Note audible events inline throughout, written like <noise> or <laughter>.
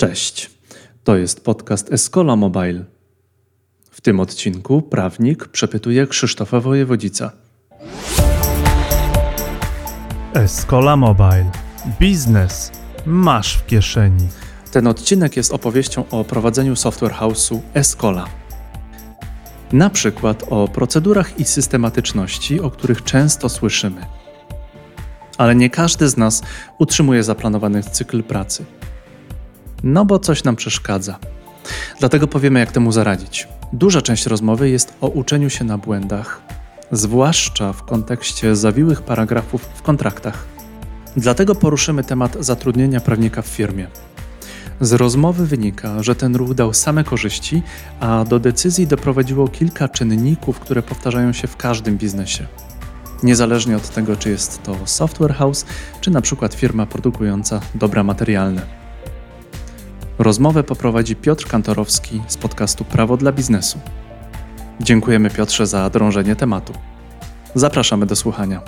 Cześć. To jest podcast Escola Mobile. W tym odcinku prawnik przepytuje Krzysztofa Wojewodzica. Escola Mobile. Biznes masz w kieszeni. Ten odcinek jest opowieścią o prowadzeniu software house'u Escola. Na przykład o procedurach i systematyczności, o których często słyszymy. Ale nie każdy z nas utrzymuje zaplanowany cykl pracy. No bo coś nam przeszkadza. Dlatego powiemy, jak temu zaradzić. Duża część rozmowy jest o uczeniu się na błędach, zwłaszcza w kontekście zawiłych paragrafów w kontraktach. Dlatego poruszymy temat zatrudnienia prawnika w firmie. Z rozmowy wynika, że ten ruch dał same korzyści, a do decyzji doprowadziło kilka czynników, które powtarzają się w każdym biznesie. Niezależnie od tego, czy jest to software house, czy na przykład firma produkująca dobra materialne. Rozmowę poprowadzi Piotr Kantorowski z podcastu Prawo dla biznesu. Dziękujemy Piotrze za drążenie tematu. Zapraszamy do słuchania.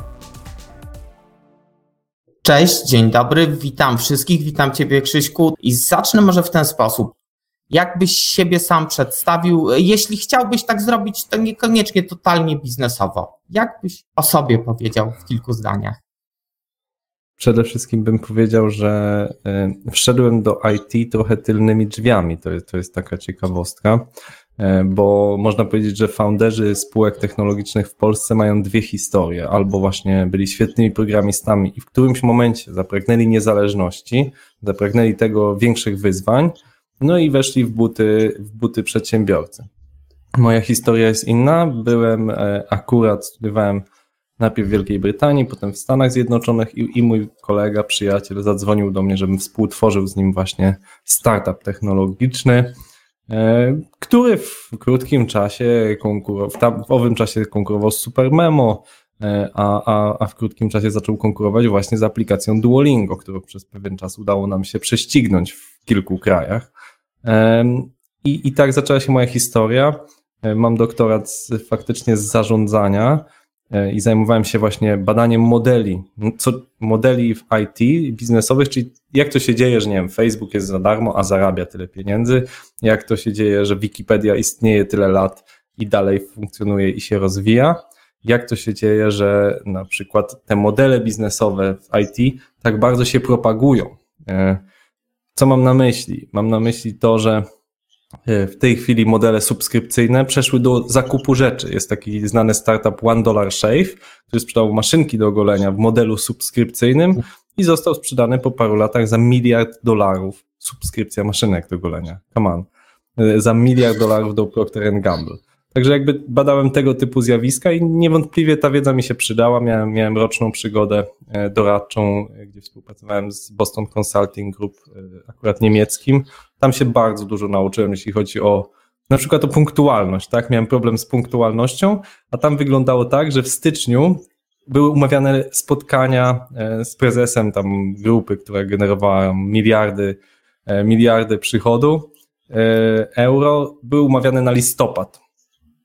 Cześć, dzień dobry, witam wszystkich, witam Ciebie Krzyśku i zacznę może w ten sposób. Jakbyś siebie sam przedstawił, jeśli chciałbyś tak zrobić, to niekoniecznie totalnie biznesowo. Jakbyś o sobie powiedział w kilku zdaniach? Przede wszystkim bym powiedział, że e, wszedłem do IT trochę tylnymi drzwiami. To jest, to jest taka ciekawostka, e, bo można powiedzieć, że founderzy spółek technologicznych w Polsce mają dwie historie. Albo właśnie byli świetnymi programistami i w którymś momencie zapragnęli niezależności, zapragnęli tego większych wyzwań, no i weszli w buty, w buty przedsiębiorcy. Moja historia jest inna. Byłem e, akurat, studiowałem najpierw w Wielkiej Brytanii, potem w Stanach Zjednoczonych i, i mój kolega, przyjaciel zadzwonił do mnie, żebym współtworzył z nim właśnie startup technologiczny, e, który w krótkim czasie konkurował, w, tam, w owym czasie konkurował z Supermemo, e, a, a, a w krótkim czasie zaczął konkurować właśnie z aplikacją Duolingo, którą przez pewien czas udało nam się prześcignąć w kilku krajach. E, I, I tak zaczęła się moja historia. Mam doktorat z, faktycznie z zarządzania, i zajmowałem się właśnie badaniem modeli, co, modeli w IT biznesowych, czyli jak to się dzieje, że nie wiem, Facebook jest za darmo, a zarabia tyle pieniędzy, jak to się dzieje, że Wikipedia istnieje tyle lat i dalej funkcjonuje i się rozwija, jak to się dzieje, że na przykład te modele biznesowe w IT tak bardzo się propagują. E, co mam na myśli? Mam na myśli to, że E, w tej chwili modele subskrypcyjne przeszły do zakupu rzeczy. Jest taki znany startup One Dollar Shave, który sprzedał maszynki do golenia w modelu subskrypcyjnym i został sprzedany po paru latach za miliard dolarów. Subskrypcja maszynek do golenia. Come on. E, za miliard dolarów do Procter Gamble. Także jakby badałem tego typu zjawiska i niewątpliwie ta wiedza mi się przydała. Miałem, miałem roczną przygodę e, doradczą, gdzie współpracowałem z Boston Consulting Group, akurat niemieckim, tam się bardzo dużo nauczyłem, jeśli chodzi o na przykład o punktualność, tak? Miałem problem z punktualnością, a tam wyglądało tak, że w styczniu były umawiane spotkania e, z prezesem tam grupy, która generowała miliardy, e, miliardy przychodu e, euro, były umawiane na listopad.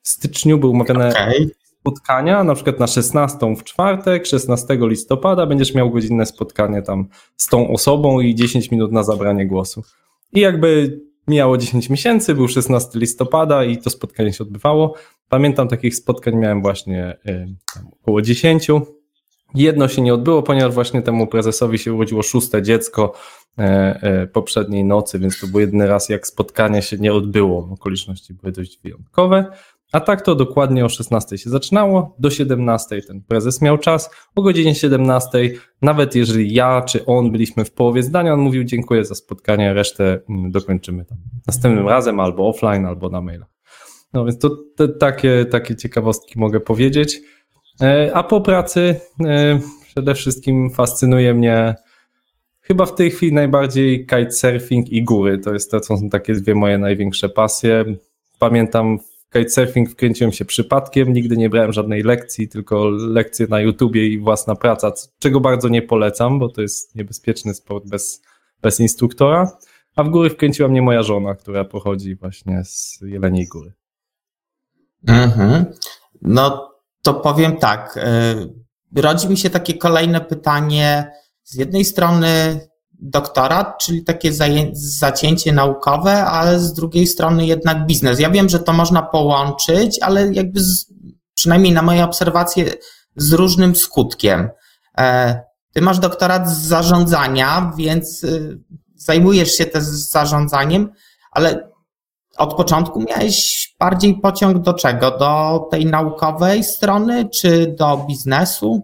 W styczniu były umawiane okay. spotkania, na przykład na 16 w czwartek, 16 listopada będziesz miał godzinne spotkanie tam z tą osobą i 10 minut na zabranie głosu. I jakby mijało 10 miesięcy, był 16 listopada i to spotkanie się odbywało. Pamiętam takich spotkań miałem właśnie y, około 10. Jedno się nie odbyło, ponieważ właśnie temu prezesowi się urodziło szóste dziecko e, e, poprzedniej nocy, więc to był jedyny raz, jak spotkanie się nie odbyło. Okoliczności były dość wyjątkowe. A tak to dokładnie o 16 się zaczynało, do 17 ten prezes miał czas, o godzinie 17, nawet jeżeli ja czy on byliśmy w połowie zdania, on mówił dziękuję za spotkanie, resztę mm, dokończymy tam następnym razem albo offline, albo na maila. No więc to, to takie, takie ciekawostki mogę powiedzieć. E, a po pracy e, przede wszystkim fascynuje mnie chyba w tej chwili najbardziej kitesurfing i góry. To, jest, to są takie dwie moje największe pasje. Pamiętam kitesurfing wkręciłem się przypadkiem, nigdy nie brałem żadnej lekcji, tylko lekcje na YouTubie i własna praca, czego bardzo nie polecam, bo to jest niebezpieczny sport bez, bez instruktora. A w góry wkręciła mnie moja żona, która pochodzi właśnie z Jeleniej Góry. Mhm. No to powiem tak. Y, rodzi mi się takie kolejne pytanie. Z jednej strony doktorat, czyli takie zacięcie naukowe, ale z drugiej strony jednak biznes. Ja wiem, że to można połączyć, ale jakby z, przynajmniej na moje obserwacje z różnym skutkiem. E, ty masz doktorat z zarządzania, więc y, zajmujesz się też zarządzaniem, ale od początku miałeś bardziej pociąg do czego? Do tej naukowej strony, czy do biznesu?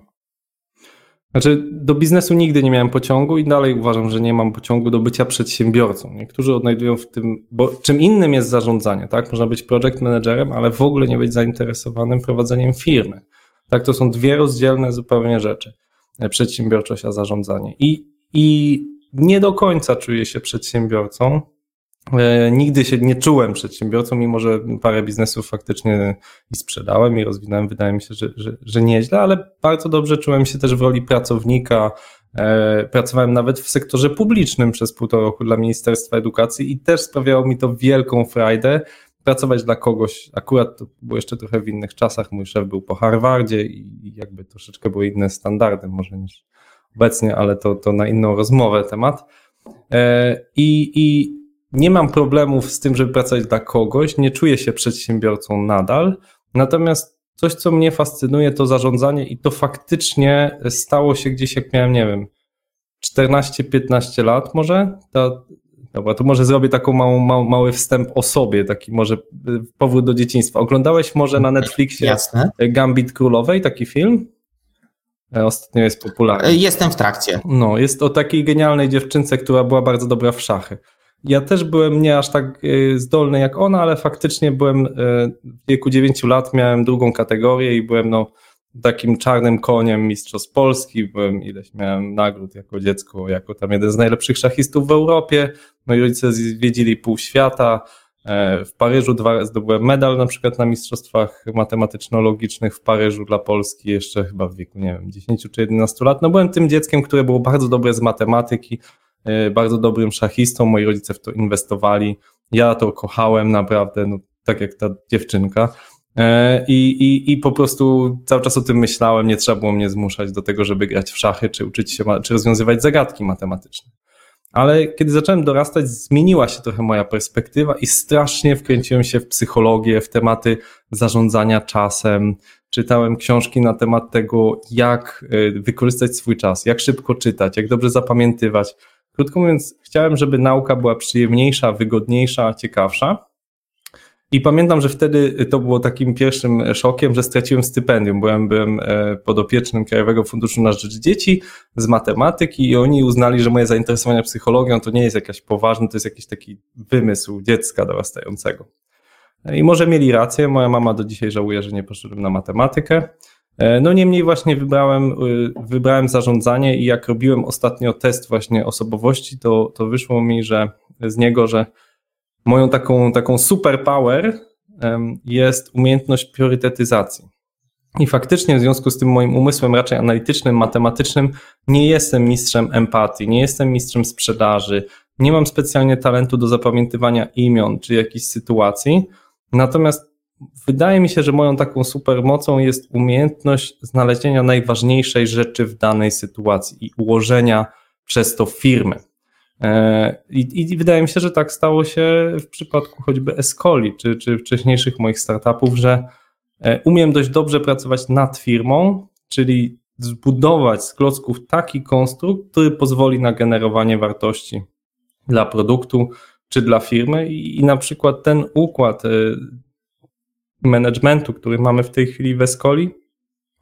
Znaczy, do biznesu nigdy nie miałem pociągu i dalej uważam, że nie mam pociągu do bycia przedsiębiorcą. Niektórzy odnajdują w tym, bo czym innym jest zarządzanie, tak? Można być project managerem, ale w ogóle nie być zainteresowanym prowadzeniem firmy. Tak, to są dwie rozdzielne zupełnie rzeczy. E, przedsiębiorczość a zarządzanie. I, i nie do końca czuję się przedsiębiorcą, nigdy się nie czułem przedsiębiorcą, mimo że parę biznesów faktycznie i sprzedałem i rozwinąłem. Wydaje mi się, że, że, że nieźle, ale bardzo dobrze czułem się też w roli pracownika. E, pracowałem nawet w sektorze publicznym przez półtora roku dla Ministerstwa Edukacji i też sprawiało mi to wielką frajdę pracować dla kogoś. Akurat to było jeszcze trochę w innych czasach. Mój szef był po Harvardzie i jakby troszeczkę były inne standardy może niż obecnie, ale to, to na inną rozmowę temat. E, I, i nie mam problemów z tym, żeby pracować dla kogoś, nie czuję się przedsiębiorcą nadal. Natomiast coś, co mnie fascynuje, to zarządzanie i to faktycznie stało się gdzieś, jak miałem, nie wiem, 14-15 lat może. Dobra, to może zrobię taką małą, mały, mały wstęp o sobie, taki może y, powrót do dzieciństwa. Oglądałeś może na Netflixie Jasne. Gambit Królowej, taki film? E, ostatnio jest popularny. E, jestem w trakcie. No, jest o takiej genialnej dziewczynce, która była bardzo dobra w szachy. Ja też byłem nie aż tak y, zdolny jak ona, ale faktycznie byłem y, w wieku 9 lat, miałem drugą kategorię i byłem no, takim czarnym koniem mistrzostw Polski. Byłem ileś miałem nagród jako dziecko, jako tam jeden z najlepszych szachistów w Europie. Moi rodzice zwiedzili pół świata. E, w Paryżu dwa zdobyłem medal na przykład na mistrzostwach matematyczno-logicznych w Paryżu dla Polski jeszcze chyba w wieku, nie wiem, 10 czy 11 lat. No byłem tym dzieckiem, które było bardzo dobre z matematyki, bardzo dobrym szachistą, moi rodzice w to inwestowali, ja to kochałem naprawdę, no, tak jak ta dziewczynka. E, I, i, I po prostu cały czas o tym myślałem, nie trzeba było mnie zmuszać do tego, żeby grać w szachy, czy uczyć się, czy rozwiązywać zagadki matematyczne. Ale kiedy zacząłem dorastać, zmieniła się trochę moja perspektywa i strasznie wkręciłem się w psychologię, w tematy zarządzania czasem. Czytałem książki na temat tego, jak e, wykorzystać swój czas, jak szybko czytać, jak dobrze zapamiętywać. Krótko mówiąc, chciałem, żeby nauka była przyjemniejsza, wygodniejsza, ciekawsza. I pamiętam, że wtedy to było takim pierwszym szokiem, że straciłem stypendium. Byłem, byłem e, podopiecznym Krajowego Funduszu na Rzecz Dzieci z matematyki i oni uznali, że moje zainteresowanie psychologią to nie jest jakaś poważne, to jest jakiś taki wymysł dziecka dorastającego. I może mieli rację, moja mama do dzisiaj żałuje, że nie poszedłem na matematykę. E, no niemniej właśnie wybrałem, y, wybrałem zarządzanie i jak robiłem ostatnio test właśnie osobowości, to, to wyszło mi, że z niego, że moją taką, taką superpower jest umiejętność priorytetyzacji. I faktycznie w związku z tym moim umysłem raczej analitycznym, matematycznym nie jestem mistrzem empatii, nie jestem mistrzem sprzedaży, nie mam specjalnie talentu do zapamiętywania imion czy jakichś sytuacji, natomiast wydaje mi się, że moją taką supermocą jest umiejętność znalezienia najważniejszej rzeczy w danej sytuacji i ułożenia przez to firmy. E, I, I, wydaje mi się, że tak stało się w przypadku choćby Escoli, czy, czy wcześniejszych moich startupów, że e, umiem dość dobrze pracować nad firmą, czyli zbudować z klocków taki konstrukt, który pozwoli na generowanie wartości dla produktu czy dla firmy i, i na przykład ten układ e, managementu, który mamy w tej chwili w Escoli,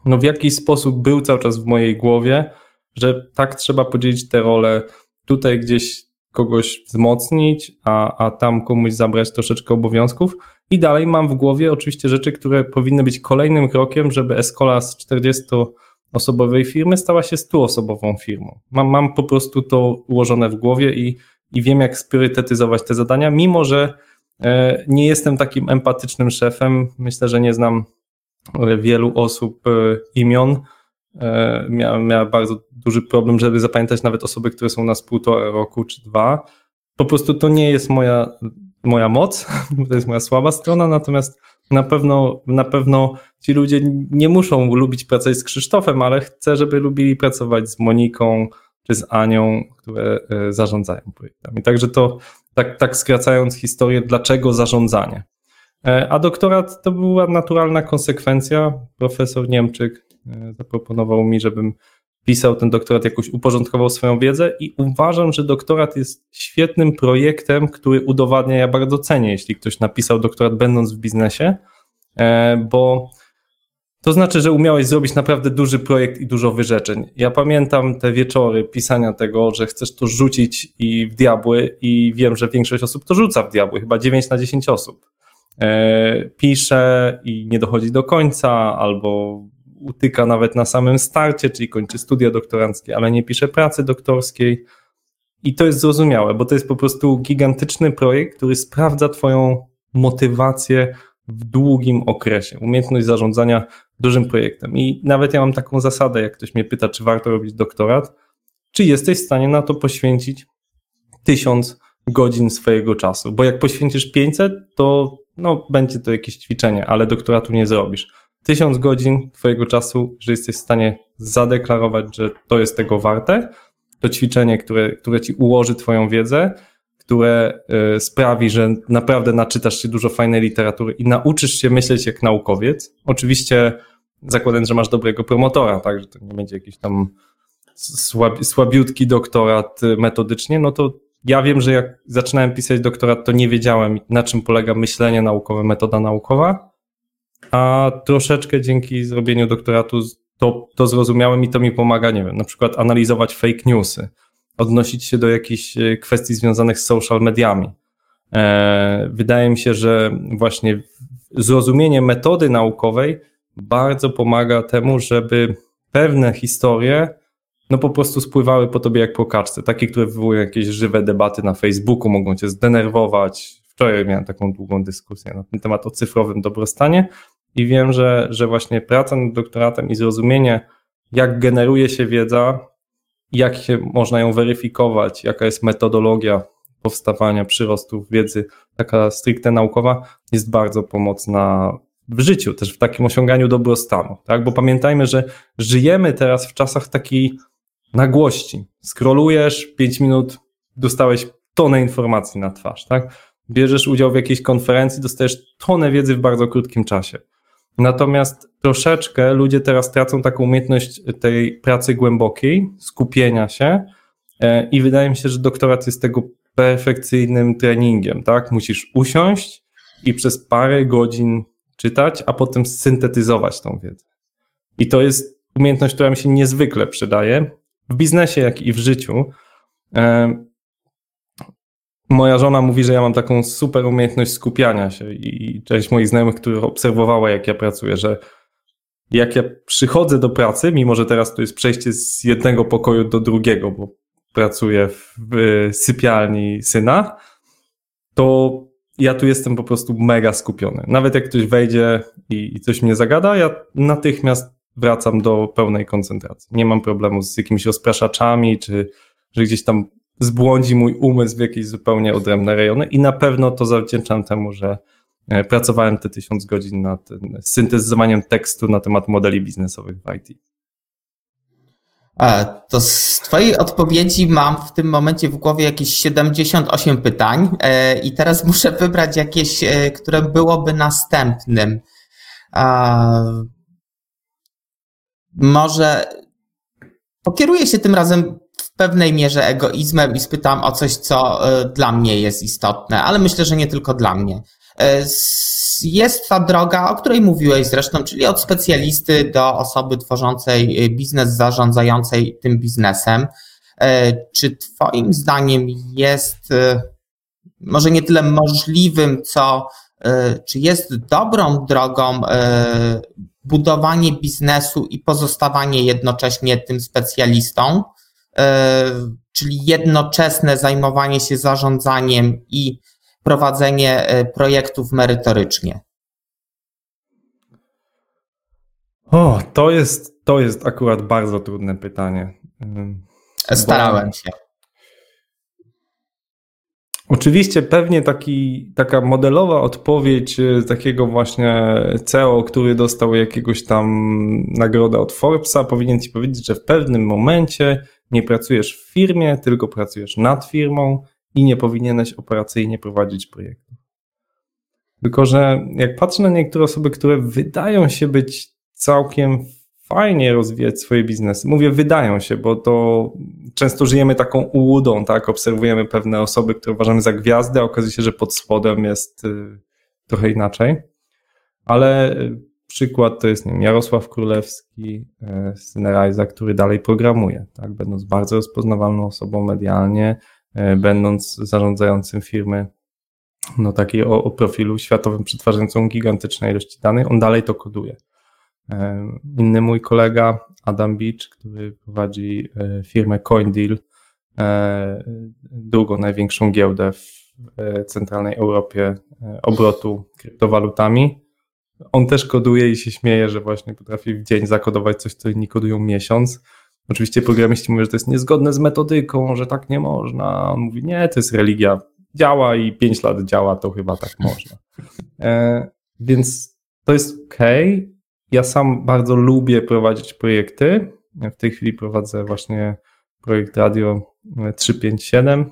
no w jakiś sposób był cały czas w mojej głowie, że tak trzeba podzielić te role, tutaj gdzieś kogoś wzmocnić, a, a tam komuś zabrać troszeczkę obowiązków. I dalej mam w głowie oczywiście rzeczy, które powinny być kolejnym krokiem, żeby Escola z 40-osobowej firmy stała się 100-osobową firmą. Mam, mam po prostu to ułożone w głowie i, i wiem, jak spriorytetyzować te zadania, mimo że nie jestem takim empatycznym szefem. Myślę, że nie znam wielu osób e, imion. E, miałem, miałem bardzo duży problem, żeby zapamiętać nawet osoby, które są nas półtora roku czy dwa. Po prostu to nie jest moja, moja moc, <laughs> to jest moja słaba strona, natomiast na pewno, na pewno ci ludzie nie muszą lubić pracować z Krzysztofem, ale chcę, żeby lubili pracować z Moniką, czy z Anią, które zarządzają projektami. Także to tak, tak skracając historię, dlaczego zarządzanie. A doktorat to była naturalna konsekwencja. Profesor Niemczyk zaproponował mi, żebym pisał ten doktorat, jakoś uporządkował swoją wiedzę i uważam, że doktorat jest świetnym projektem, który udowadnia, ja bardzo cenię, jeśli ktoś napisał doktorat będąc w biznesie, e, bo to znaczy, że umiałeś zrobić naprawdę duży projekt i dużo wyrzeczeń. Ja pamiętam te wieczory pisania tego, że chcesz to rzucić i w diabły i wiem, że większość osób to rzuca w diabły, chyba 9 na 10 osób. E, pisze i nie dochodzi do końca, albo utyka nawet na samym starcie, czyli kończy studia doktoranckie, ale nie pisze pracy doktorskiej. I to jest zrozumiałe, bo to jest po prostu gigantyczny projekt, który sprawdza Twoją motywację w długim okresie, umiejętność zarządzania dużym projektem. I nawet ja mam taką zasadę, jak ktoś mnie pyta, czy warto robić doktorat, czy jesteś w stanie na to poświęcić tysiąc godzin swojego czasu, bo jak poświęcisz 500, to no, będzie to jakieś ćwiczenie, ale doktoratu nie zrobisz. Tysiąc godzin Twojego czasu, że jesteś w stanie zadeklarować, że to jest tego warte, to ćwiczenie, które, które Ci ułoży Twoją wiedzę, które y, sprawi, że naprawdę naczytasz się dużo fajnej literatury i nauczysz się myśleć jak naukowiec. Oczywiście zakładając, że masz dobrego promotora, tak, że to nie będzie jakiś tam słab, słabiutki doktorat y, metodycznie, no to ja wiem, że jak zaczynałem pisać doktorat, to nie wiedziałem, na czym polega myślenie naukowe, metoda naukowa, a troszeczkę dzięki zrobieniu doktoratu to, to zrozumiałem i to mi pomaga, nie wiem, na przykład analizować fake newsy, odnosić się do jakichś e, kwestii związanych z social mediami. E, wydaje mi się, że właśnie zrozumienie metody naukowej bardzo pomaga temu, żeby pewne historie no po prostu spływały po tobie jak po kaczce. Takie, które wywołują jakieś żywe debaty na Facebooku, mogą cię zdenerwować. Wczoraj miałem taką długą dyskusję na ten temat o cyfrowym dobrostanie i wiem, że, że właśnie praca nad doktoratem i zrozumienie, jak generuje się wiedza, jak się można ją weryfikować, jaka jest metodologia powstawania przyrostów wiedzy, taka stricte naukowa, jest bardzo pomocna w życiu, też w takim osiąganiu dobrostanu. Tak? Bo pamiętajmy, że żyjemy teraz w czasach takiej nagłości. Skrolujesz 5 minut, dostałeś tonę informacji na twarz. Tak? Bierzesz udział w jakiejś konferencji, dostajesz tonę wiedzy w bardzo krótkim czasie. Natomiast troszeczkę ludzie teraz tracą taką umiejętność tej pracy głębokiej, skupienia się e, i wydaje mi się, że doktorat jest tego perfekcyjnym treningiem, tak? Musisz usiąść i przez parę godzin czytać, a potem syntetyzować tą wiedzę. I to jest umiejętność, która mi się niezwykle przydaje w biznesie, jak i w życiu. Moja żona mówi, że ja mam taką super umiejętność skupiania się i część moich znajomych, których obserwowała, jak ja pracuję, że jak ja przychodzę do pracy, mimo że teraz to jest przejście z jednego pokoju do drugiego, bo pracuję w sypialni syna, to ja tu jestem po prostu mega skupiony. Nawet jak ktoś wejdzie i, coś mnie zagada, ja natychmiast wracam do pełnej koncentracji. Nie mam problemu z jakimiś rozpraszaczami, czy że gdzieś tam zbłądzi mój umysł w jakieś zupełnie odrębne rejony i na pewno to zawdzięczam temu, że e, pracowałem te tysiąc godzin nad syntezyzowaniem tekstu na temat modeli biznesowych w IT. To z Twojej odpowiedzi mam w tym momencie w głowie jakieś 78 pytań e, i teraz <laughs> muszę wybrać jakieś, e, które byłoby następnym. Może pokieruję się tym razem pewnej mierze egoizmem i spytam o coś, co e, dla mnie jest istotne, ale myślę, że nie tylko dla mnie. E, jest ta droga, o której mówiłeś zresztą, czyli od specjalisty do osoby tworzącej e, biznes, zarządzającej tym biznesem. Czy Twoim zdaniem jest może nie tyle możliwym, co czy jest dobrą drogą budowanie biznesu i pozostawanie jednocześnie tym specjalistą? E, czyli jednoczesne zajmowanie się zarządzaniem i prowadzenie e, projektów merytorycznie? O, to jest, to jest akurat bardzo trudne pytanie. Starałem Bo... się. Oczywiście pewnie taki, taka modelowa odpowiedź e, takiego właśnie CEO, który dostał jakiegoś tam nagrodę od Forbesa, powinien ci powiedzieć, że w pewnym momencie Nie pracujesz w firmie, tylko pracujesz nad firmą i nie powinieneś operacyjnie prowadzić projektu. Tylko, że jak patrzę na niektóre osoby, które wydają się być całkiem fajnie rozwijać swoje biznesy. Mówię, wydają się, bo to często żyjemy taką ułudą, tak? Obserwujemy pewne osoby, które uważamy za gwiazdy, a okazuje się, że pod spodem jest y, trochę inaczej. Ale y, przykład to jest nie wiem, Jarosław Królewski z Synerajza, który dalej programuje, tak? Będąc bardzo rozpoznawalną osobą medialnie, będąc zarządzającym firmy no takiej o, o profilu światowym, przetwarzającą gigantyczne ilości danych, on dalej to koduje. Inny mój kolega, Adam Beach, który prowadzi e, firmę CoinDeal, e, drugą największą giełdę w e, centralnej Europie obrotu kryptowalutami. On też koduje i się śmieje, że właśnie potrafi w dzień zakodować coś, co inni kodują miesiąc. Oczywiście programiści mówią, że to jest niezgodne z metodyką, że tak nie można. On mówi, nie, to jest religia. Działa i 5 lat działa, to chyba tak można. E, więc to jest ok, ja sam bardzo lubię prowadzić projekty. W tej chwili prowadzę właśnie projekt Radio 357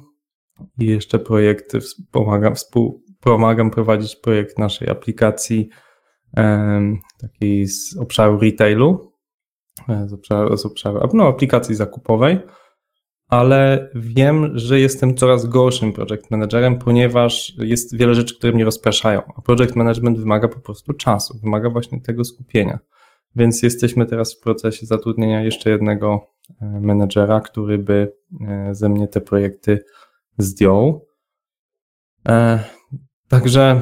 i jeszcze projekt, pomagam, współpomagam prowadzić projekt naszej aplikacji takiej z obszaru retailu, e, z obszaru, z obszaru no, aplikacji zakupowej ale wiem, że jestem coraz gorszym project managerem, ponieważ jest wiele rzeczy, które mnie rozpraszają, a project management wymaga po prostu czasu, wymaga właśnie tego skupienia. Więc jesteśmy teraz w procesie zatrudnienia jeszcze jednego e, menedżera, który by e, ze mnie te projekty zdjął. Także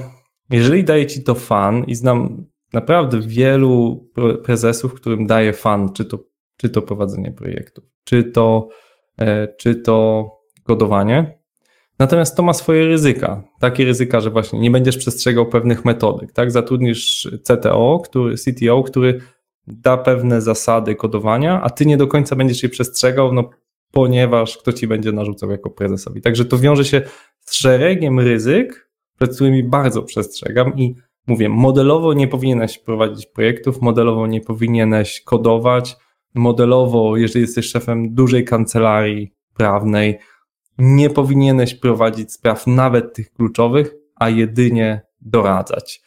jeżeli daje ci to fan i znam naprawdę wielu prezesów, którym daje fan, czy to, czy to prowadzenie projektów, czy to E, czy to kodowanie. Natomiast to ma swoje ryzyka. Takie ryzyka, że właśnie nie będziesz przestrzegał pewnych metodyk, tak? Zatrudnisz CTO, który, CTO, który da pewne zasady kodowania, a ty nie do końca będziesz je przestrzegał, no ponieważ kto ci będzie narzucał jako prezesowi. Także to wiąże się z szeregiem ryzyk, przed którymi bardzo przestrzegam i mówię, modelowo nie powinieneś prowadzić projektów, modelowo nie powinieneś kodować, modelowo, jeżeli jesteś szefem dużej kancelarii prawnej, nie powinieneś prowadzić spraw nawet tych kluczowych, a jedynie doradzać.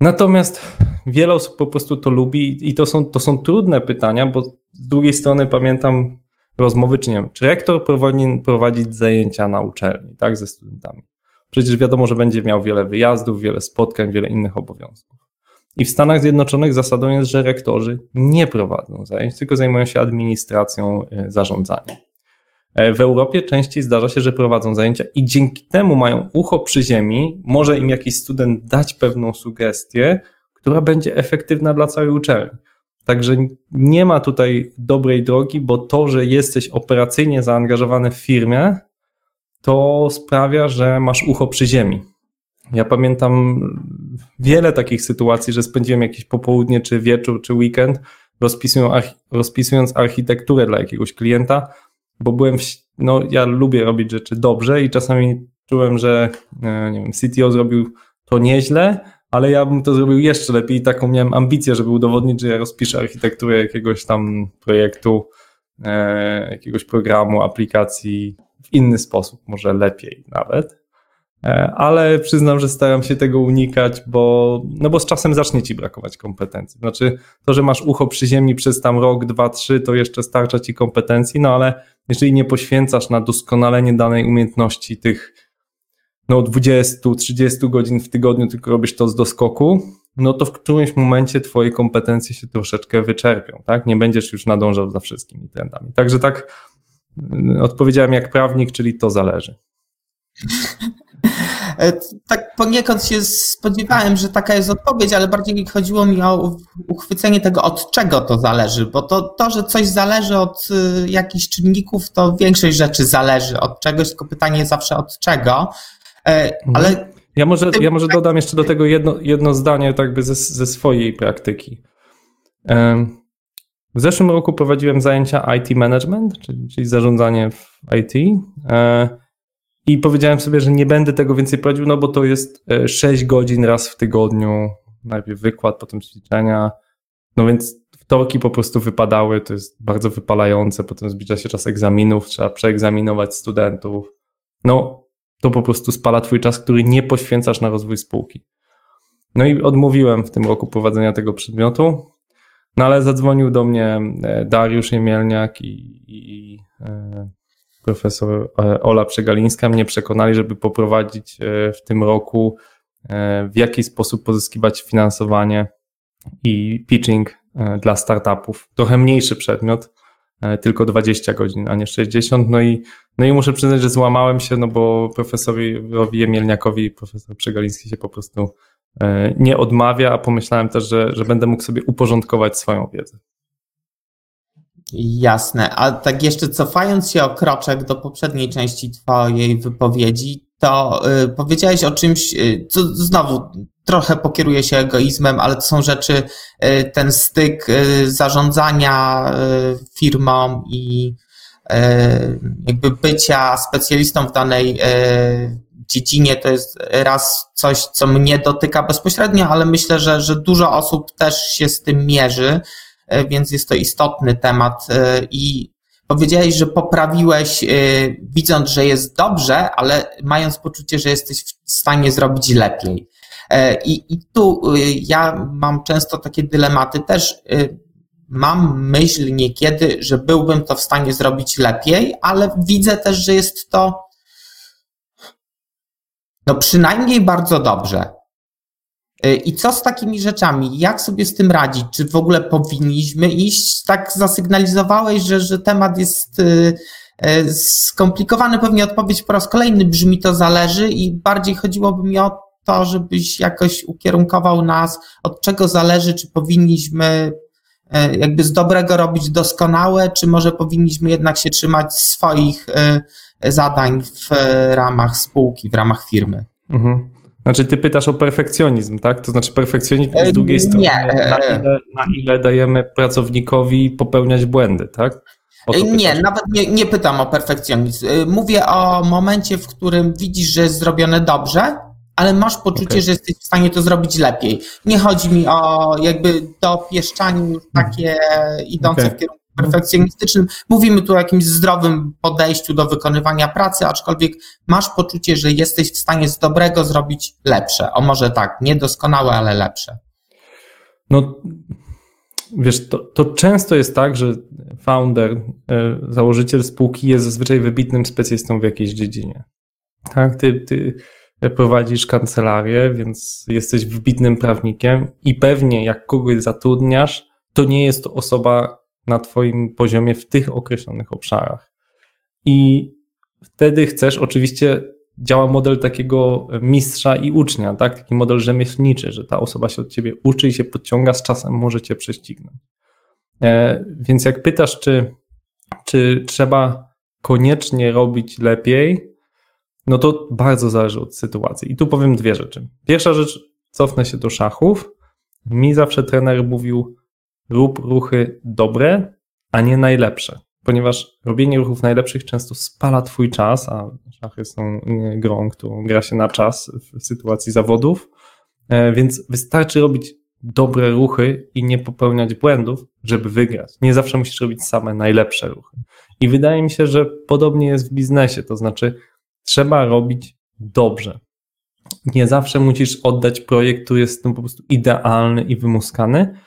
Natomiast wiele osób po prostu to lubi i to są, to są trudne pytania, bo z drugiej strony pamiętam rozmowy, czy nie wiem, czy rektor powinien prowadzić zajęcia na uczelni, tak, ze studentami. Przecież wiadomo, że będzie miał wiele wyjazdów, wiele spotkań, wiele innych obowiązków. I w Stanach Zjednoczonych zasadą jest, że rektorzy nie prowadzą zajęć, tylko zajmują się administracją, e, zarządzaniem. W Europie częściej zdarza się, że prowadzą zajęcia i dzięki temu mają ucho przy ziemi, może im jakiś student dać pewną sugestię, która będzie efektywna dla całej uczelni. Także nie ma tutaj dobrej drogi, bo to, że jesteś operacyjnie zaangażowany w firmie, to sprawia, że masz ucho przy ziemi. Ja pamiętam wiele takich sytuacji, że spędziłem jakieś popołudnie, czy wieczór, czy weekend rozpisując architekturę dla jakiegoś klienta, bo byłem, w, no ja lubię robić rzeczy dobrze i czasami czułem, że e, nie wiem, CTO zrobił to nieźle, ale ja bym to zrobił jeszcze lepiej i taką miałem ambicję, żeby udowodnić, że ja rozpiszę architekturę jakiegoś tam projektu, e, jakiegoś programu, aplikacji w inny sposób, może lepiej nawet. E, ale przyznam, że staram się tego unikać, bo, no bo z czasem zacznie ci brakować kompetencji. Znaczy, to, że masz ucho przy ziemi przez tam rok, dwa, trzy, to jeszcze starcza ci kompetencji, no ale jeżeli nie poświęcasz na doskonalenie danej umiejętności tych no 20, 30 godzin w tygodniu, tylko robisz to z doskoku, no to w którymś momencie twoje kompetencje się troszeczkę wyczerpią, tak? Nie będziesz już nadążał za wszystkimi trendami. Także tak odpowiedziałem jak prawnik, czyli to zależy. E, tak poniekąd się spodziewałem, że taka jest odpowiedź, ale bardziej chodziło mi o uchwycenie tego, od czego to zależy, bo to, to że coś zależy od y, jakichś czynników, to większość rzeczy zależy od czegoś, tylko pytanie zawsze od czego. E, mhm. Ale ja może, ja może dodam jeszcze do tego jedno, jedno zdanie, tak by ze, ze swojej praktyki. W zeszłym roku prowadziłem zajęcia IT Management, czyli, czyli zarządzanie w IT. E, i powiedziałem sobie, że nie będę tego więcej prowadził, no bo to jest 6 e, godzin raz w tygodniu, najpierw wykład, potem ćwiczenia. No więc wtorki po prostu wypadały, to jest bardzo wypalające, potem zbliża się czas egzaminów, trzeba przeegzaminować studentów. No, to po prostu spala twój czas, który nie poświęcasz na rozwój spółki. No i odmówiłem w tym roku prowadzenia tego przedmiotu, no ale zadzwonił do mnie e, Dariusz Jemielniak i, i e, profesor e, Ola Przegalińska mnie przekonali, żeby poprowadzić w tym roku w jaki sposób pozyskiwać finansowanie i pitching dla startupów. Trochę mniejszy przedmiot, tylko 20 godzin, a nie 60. No i, no i muszę przyznać, że złamałem się, no bo profesorowi Jemielniakowi i profesor Przegaliński się po prostu nie odmawia, a pomyślałem też, że, że będę mógł sobie uporządkować swoją wiedzę. Jasne. A tak jeszcze cofając się o kroczek do poprzedniej części Twojej wypowiedzi, to y, powiedziałeś o czymś, y, co znowu trochę pokieruje się egoizmem, ale to są rzeczy, y, ten styk zarządzania firmą i jakby bycia specjalistą w danej dziedzinie to jest raz coś, co mnie dotyka bezpośrednio, ale myślę, że, że dużo osób też się z tym mierzy, e, więc jest to istotny temat e, i powiedziałeś, że poprawiłeś, e, widząc, że jest dobrze, ale mając poczucie, że jesteś w stanie zrobić lepiej. I, I tu ja mam często takie dylematy też. Mam myśl niekiedy, że byłbym to w stanie zrobić lepiej, ale widzę też, że jest to no przynajmniej bardzo dobrze. Y, I co z takimi rzeczami? Jak sobie z tym radzić? Czy w ogóle powinniśmy iść? Tak zasygnalizowałeś, że, że temat jest y, y, skomplikowany. Pewnie odpowiedź po raz kolejny brzmi to zależy i bardziej chodziłoby mi o to, żebyś jakoś ukierunkował nas, od czego zależy, czy powinniśmy jakby z dobrego robić doskonałe, czy może powinniśmy jednak się trzymać swoich zadań w ramach spółki, w ramach firmy. Mhm. Znaczy, ty pytasz o perfekcjonizm, tak? To znaczy, perfekcjonizm z drugiej strony, nie. Na, ile, na ile dajemy pracownikowi popełniać błędy, tak? Nie, nawet nie, nie pytam o perfekcjonizm. Mówię o momencie, w którym widzisz, że jest zrobione dobrze, ale masz poczucie, okay. że jesteś w stanie to zrobić lepiej. Nie chodzi mi o jakby dopieszczanie już takie idące okay. w kierunku perfekcjonistycznym. Mówimy tu o jakimś zdrowym podejściu do wykonywania pracy, aczkolwiek masz poczucie, że jesteś w stanie z dobrego zrobić lepsze. O może tak, niedoskonałe, ale lepsze. No, wiesz, to, to często jest tak, że founder, e, założyciel spółki jest zazwyczaj wybitnym specjalistą w jakiejś dziedzinie. Tak, ty, ty prowadzisz kancelarię, więc jesteś wybitnym prawnikiem i pewnie jak kogoś zatrudniasz, to nie jest to osoba na Twoim poziomie w tych określonych obszarach. I wtedy chcesz, oczywiście działa model takiego mistrza i ucznia, tak? taki model rzemieślniczy, że ta osoba się od Ciebie uczy i się podciąga, z czasem może Cię prześcignąć. E, więc jak pytasz, czy, czy trzeba koniecznie robić lepiej, no to bardzo zależy od sytuacji. I tu powiem dwie rzeczy. Pierwsza rzecz, cofnę się do szachów. Mi zawsze trener mówił, rób ruchy dobre, a nie najlepsze. Ponieważ robienie ruchów najlepszych często spala twój czas, a szachy są grą, którą gra się na czas w sytuacji zawodów, e, więc wystarczy robić dobre ruchy i nie popełniać błędów, żeby wygrać. Nie zawsze musisz robić same najlepsze ruchy. I wydaje mi się, że podobnie jest w biznesie, to znaczy trzeba robić dobrze. Nie zawsze musisz oddać projekt, który jest po prostu idealny i wymuskany,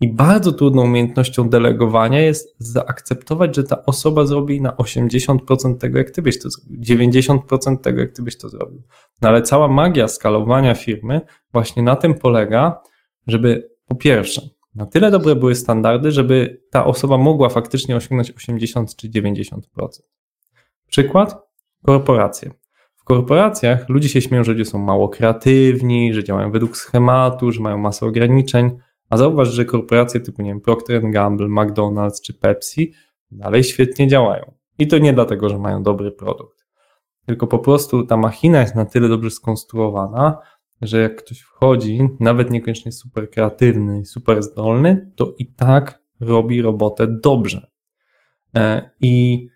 i bardzo trudną umiejętnością delegowania jest zaakceptować, że ta osoba zrobi na 80% tego, jak ty byś to zrobił, 90% tego, jak ty byś to zrobił. No ale cała magia skalowania firmy właśnie na tym polega, żeby po pierwsze, na tyle dobre były standardy, żeby ta osoba mogła faktycznie osiągnąć 80 czy 90%. Przykład? Korporacje. W korporacjach ludzie się śmieją, że ludzie są mało kreatywni, że działają według schematu, że mają masę ograniczeń. A zauważ, że korporacje typu, nie wiem, Procter Gamble, McDonald's czy Pepsi dalej świetnie działają. I to nie dlatego, że mają dobry produkt. Tylko po prostu ta machina jest na tyle dobrze skonstruowana, że jak ktoś wchodzi, nawet niekoniecznie super kreatywny super zdolny, to i tak robi robotę dobrze. E, I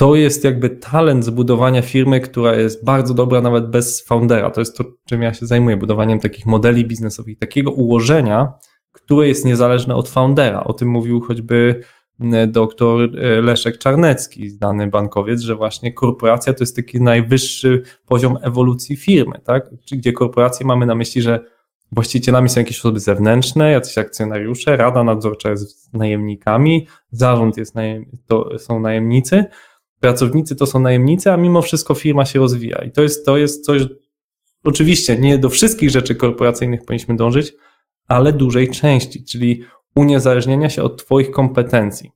to jest jakby talent zbudowania firmy, która jest bardzo dobra nawet bez foundera. To jest to, czym ja się zajmuję, budowaniem takich modeli biznesowych, takiego ułożenia, które jest niezależne od foundera. O tym mówił choćby doktor e, Leszek Czarnecki, znany bankowiec, że właśnie korporacja to jest taki najwyższy poziom ewolucji firmy, tak? gdzie korporacje mamy na myśli, że właścicielami są jakieś osoby zewnętrzne, jacyś akcjonariusze, rada nadzorcza jest najemnikami, zarząd jest najem, to są najemnicy, pracownicy to są najemnicy, a mimo wszystko firma się rozwija. I to jest, to jest coś, oczywiście nie do wszystkich rzeczy korporacyjnych powinniśmy dążyć, ale dużej części, czyli uniezależnienia się od Twoich kompetencji.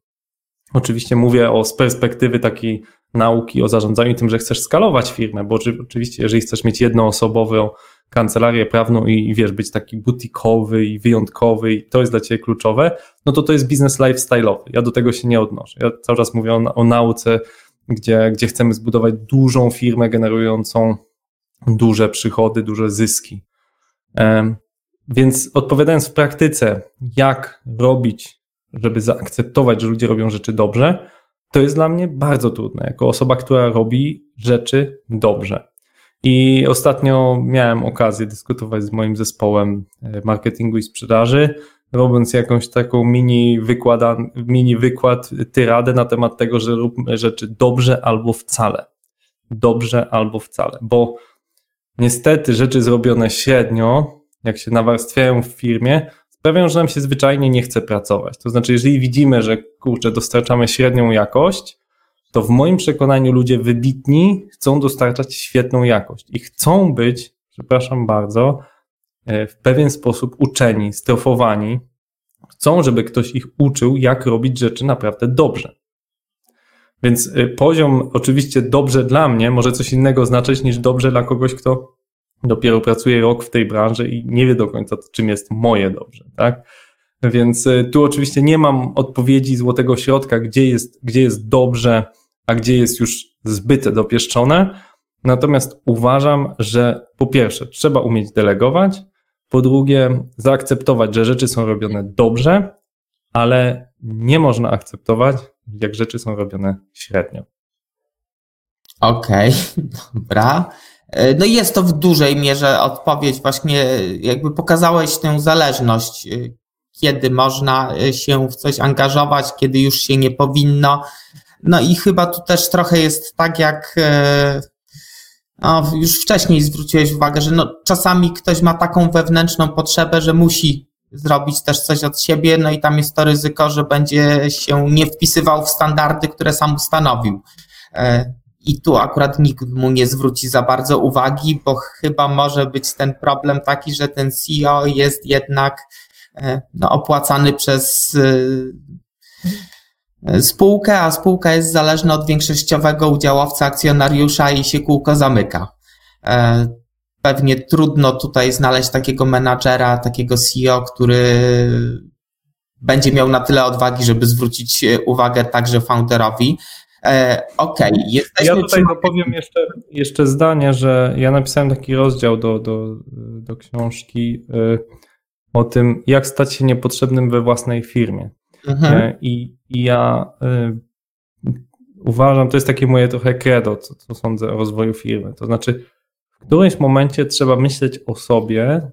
Oczywiście mówię o z perspektywy takiej nauki o zarządzaniu tym, że chcesz skalować firmę, bo oczywiście, jeżeli chcesz mieć jednoosobową kancelarię prawną i, wiesz, być taki butikowy i wyjątkowy i to jest dla Ciebie kluczowe, no to to jest biznes lifestyle'owy. Ja do tego się nie odnoszę. Ja cały czas mówię o, o nauce, gdzie, gdzie chcemy zbudować dużą firmę generującą duże przychody, duże zyski. Więc odpowiadając w praktyce, jak robić, żeby zaakceptować, że ludzie robią rzeczy dobrze, to jest dla mnie bardzo trudne, jako osoba, która robi rzeczy dobrze. I ostatnio miałem okazję dyskutować z moim zespołem e, marketingu i sprzedaży, robiąc jakąś taką mini, wykłada, mini wykład, tyradę na temat tego, że róbmy rzeczy dobrze albo wcale. Dobrze albo wcale, bo niestety rzeczy zrobione średnio jak się nawarstwiają w firmie, sprawiają, że nam się zwyczajnie nie chce pracować. To znaczy, jeżeli widzimy, że kurczę, dostarczamy średnią jakość, to w moim przekonaniu ludzie wybitni chcą dostarczać świetną jakość i chcą być, przepraszam bardzo, w pewien sposób uczeni, strofowani. Chcą, żeby ktoś ich uczył, jak robić rzeczy naprawdę dobrze. Więc e, poziom oczywiście dobrze dla mnie może coś innego oznaczać niż dobrze dla kogoś, kto dopiero pracuję rok w tej branży i nie wie do końca, czym jest moje dobrze, tak? Więc y, tu oczywiście nie mam odpowiedzi złotego środka, gdzie jest, gdzie jest dobrze, a gdzie jest już zbyt dopieszczone. Natomiast uważam, że po pierwsze trzeba umieć delegować, po drugie zaakceptować, że rzeczy są robione dobrze, ale nie można akceptować, jak rzeczy są robione średnio. Okej, okay, <laughs> dobra. E, no jest to w dużej mierze odpowiedź, właśnie jakby pokazałeś tę zależność, e, kiedy można e, się w coś angażować, kiedy już się nie powinno. No i chyba tu też trochę jest tak, jak no, już wcześniej zwróciłeś uwagę, że no, czasami ktoś ma taką wewnętrzną potrzebę, że musi zrobić też coś od siebie, no i tam jest to ryzyko, że będzie się nie wpisywał w standardy, które sam ustanowił. I tu akurat nikt mu nie zwróci za bardzo uwagi, bo chyba może być ten problem taki, że ten CEO jest jednak e, no, opłacany przez e, spółkę, a spółka jest zależna od większościowego udziałowca, akcjonariusza i się kółko zamyka. E, pewnie trudno tutaj znaleźć takiego menadżera, takiego CEO, który będzie miał na tyle odwagi, żeby zwrócić uwagę także founderowi. E, okej, okay, jesteśmy... Ja tutaj przy... dopowiem jeszcze, jeszcze zdanie, że ja napisałem taki rozdział do, do, do książki e, o tym, jak stać się niepotrzebnym we własnej firmie. Mhm. E, I, I ja uważam, to jest takie moje trochę credo, co, co sądzę o rozwoju firmy. To znaczy, w którymś momencie trzeba myśleć o sobie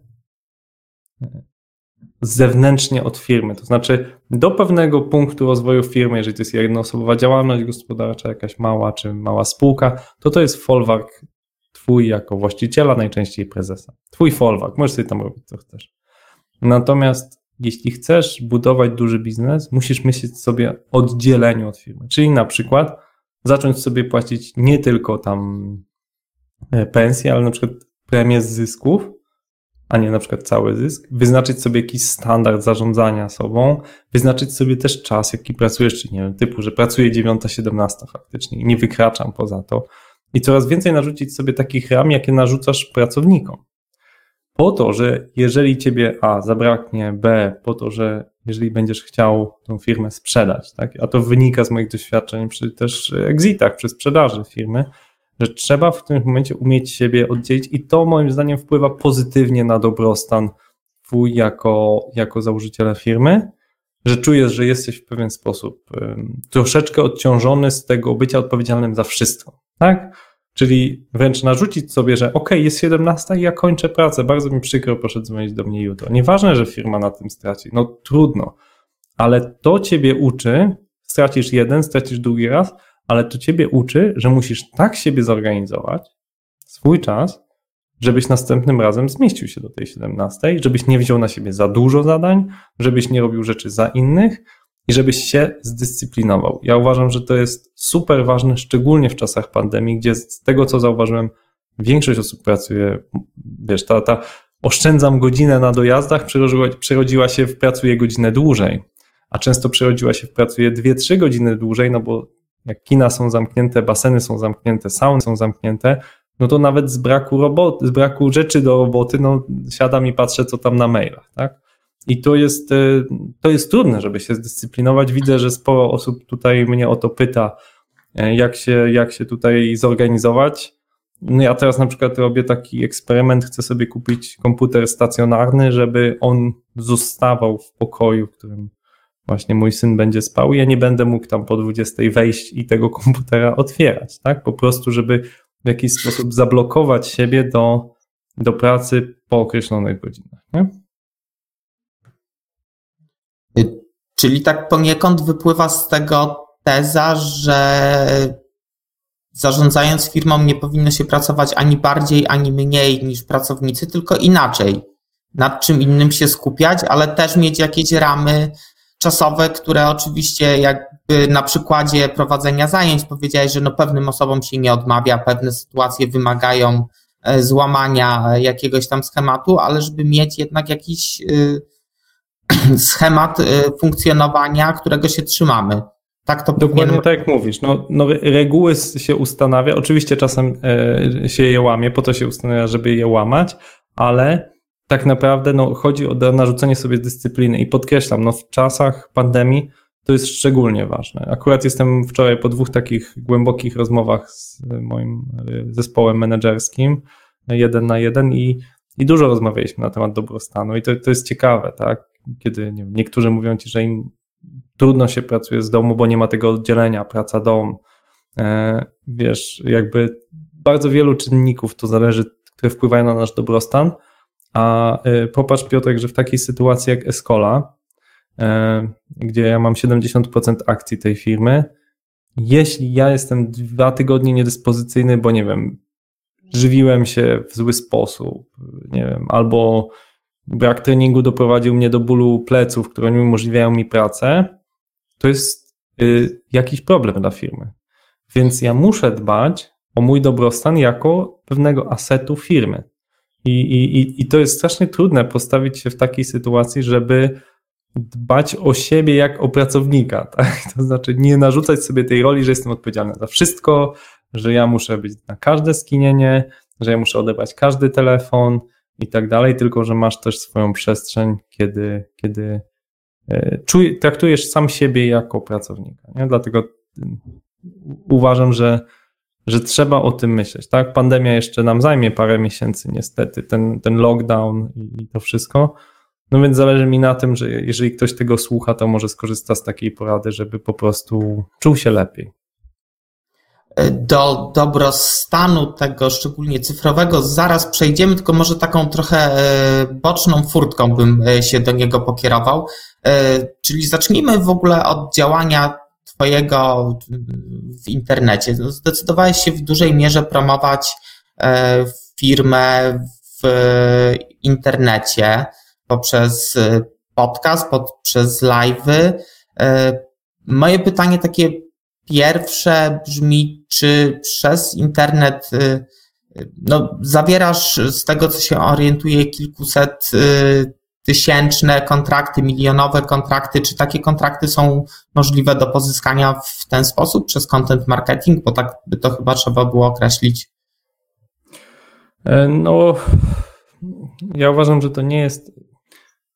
zewnętrznie od firmy. To znaczy, do pewnego punktu rozwoju firmy, jeżeli to jest jednoosobowa działalność gospodarcza, jakaś mała czy mała spółka, to to jest folwark twój jako właściciela, najczęściej prezesa. Twój folwark, możesz sobie tam robić co chcesz. Natomiast jeśli chcesz budować duży biznes, musisz myśleć sobie o oddzieleniu od firmy. Czyli na przykład zacząć sobie płacić nie tylko tam e, pensje, ale na przykład premię z zysków, a nie na przykład cały zysk, wyznaczyć sobie jakiś standard zarządzania sobą, wyznaczyć sobie też czas, jaki pracujesz, czy nie wiem, typu, że pracuję 9-17 faktycznie i nie wykraczam poza to. I coraz więcej narzucić sobie takich ram, jakie narzucasz pracownikom. Po to, że jeżeli ciebie A zabraknie, B, po to, że jeżeli będziesz chciał tą firmę sprzedać, tak? a to wynika z moich doświadczeń przy też exitach, przy sprzedaży firmy, że trzeba w tym momencie umieć siebie oddzielić i to moim zdaniem wpływa pozytywnie na dobrostan twój jako, jako założyciela firmy, że czujesz, że jesteś w pewien sposób um, troszeczkę odciążony z tego bycia odpowiedzialnym za wszystko, tak? Czyli wręcz narzucić sobie, że ok, jest 17 i ja kończę pracę, bardzo mi przykro, proszę dzwonić do mnie jutro. Nieważne, że firma na tym straci, no trudno, ale to ciebie uczy, stracisz jeden, stracisz drugi raz, ale to ciebie uczy, że musisz tak siebie zorganizować, swój czas, żebyś następnym razem zmieścił się do tej 17, żebyś nie wziął na siebie za dużo zadań, żebyś nie robił rzeczy za innych i żebyś się zdyscyplinował. Ja uważam, że to jest super ważne, szczególnie w czasach pandemii, gdzie z tego, co zauważyłem, większość osób pracuje, wiesz, ta, ta oszczędzam godzinę na dojazdach, przerodziła, przerodziła się w pracuję godzinę dłużej, a często przerodziła się w pracuję 2-3 godziny dłużej, no bo jak kina są zamknięte, baseny są zamknięte, sauny są zamknięte, no to nawet z braku roboty, z braku rzeczy do roboty, no siadam i patrzę, co tam na mailach, tak? I to jest, e, to jest trudne, żeby się zdyscyplinować. Widzę, że sporo osób tutaj mnie o to pyta, e, jak się, jak się tutaj zorganizować. No ja teraz na przykład robię taki eksperyment, chcę sobie kupić komputer stacjonarny, żeby on zostawał w pokoju, w którym właśnie mój syn będzie spał. Ja nie będę mógł tam po 20 wejść i tego komputera otwierać, tak? Po prostu, żeby w jakiś sposób zablokować siebie do, do pracy po określonych godzinach. Nie? Y, czyli tak poniekąd wypływa z tego teza, że zarządzając firmą nie powinno się pracować ani bardziej, ani mniej niż pracownicy, tylko inaczej. Nad czym innym się skupiać, ale też mieć jakieś ramy czasowe, które oczywiście jakby na przykładzie prowadzenia zajęć powiedziałeś, że no pewnym osobom się nie odmawia, pewne sytuacje wymagają e, złamania jakiegoś tam schematu, ale żeby mieć jednak jakiś y, <clears throat> schemat y, funkcjonowania, którego się trzymamy. Tak to Dokładnie powinien... tak jak mówisz. No, no, reguły się ustanawia. Oczywiście czasem e, się je łamie, po to się ustanawia, żeby je łamać, ale tak naprawdę no, chodzi o narzucenie sobie dyscypliny i podkreślam, no, w czasach pandemii to jest szczególnie ważne. Akurat jestem wczoraj po dwóch takich głębokich rozmowach z moim e, zespołem menedżerskim, jeden na jeden i, i dużo rozmawialiśmy na temat dobrostanu i to, to jest ciekawe, tak? Kiedy nie wiem, niektórzy mówią ci, że im trudno się pracuje z domu, bo nie ma tego oddzielenia praca-dom. E, wiesz, jakby bardzo wielu czynników to zależy, które wpływają na nasz dobrostan, a e, popatrz Piotrek, że w takiej sytuacji jak Escola, e, gdzie ja mam 70% akcji tej firmy, jeśli ja jestem dwa tygodnie niedyspozycyjny, bo nie wiem, żywiłem się w zły sposób, nie wiem, albo brak treningu doprowadził mnie do bólu pleców, które nie umożliwiają mi pracę, to jest y, jakiś problem dla firmy. Więc ja muszę dbać o mój dobrostan jako pewnego asetu firmy. I, i, I to jest strasznie trudne postawić się w takiej sytuacji, żeby dbać o siebie jak o pracownika. <laughs> Tak? To znaczy nie narzucać sobie tej roli, że jestem odpowiedzialny za wszystko, że ja muszę być na każde skinienie, że ja muszę odebrać każdy telefon i tak dalej, tylko że masz też swoją przestrzeń, kiedy, kiedy e, czuj, traktujesz sam siebie jako pracownika. Nie? Dlatego mm, uważam, że że trzeba o tym myśleć, tak? Pandemia jeszcze nam zajmie parę miesięcy, niestety, ten, ten lockdown i, i to wszystko. No więc zależy mi na tym, że jeżeli ktoś tego słucha, to może skorzysta z takiej porady, żeby po prostu czuł się lepiej. Do dobrostanu tego, szczególnie cyfrowego, zaraz przejdziemy, tylko może taką trochę e, boczną furtką bym e, się do niego pokierował. E, czyli zacznijmy w ogóle od działania Twojego w internecie. Zdecydowałeś się w dużej mierze promować e, firmę w internecie poprzez podcast, poprzez live'y. E, moje pytanie takie pierwsze brzmi, czy przez internet e, no, zawierasz z tego, co się orientuje, kilkuset tysięczne kontrakty, milionowe kontrakty, czy takie kontrakty są możliwe do pozyskania w ten sposób przez content marketing, bo tak by to chyba trzeba było określić. E, no, ja uważam, że to nie jest.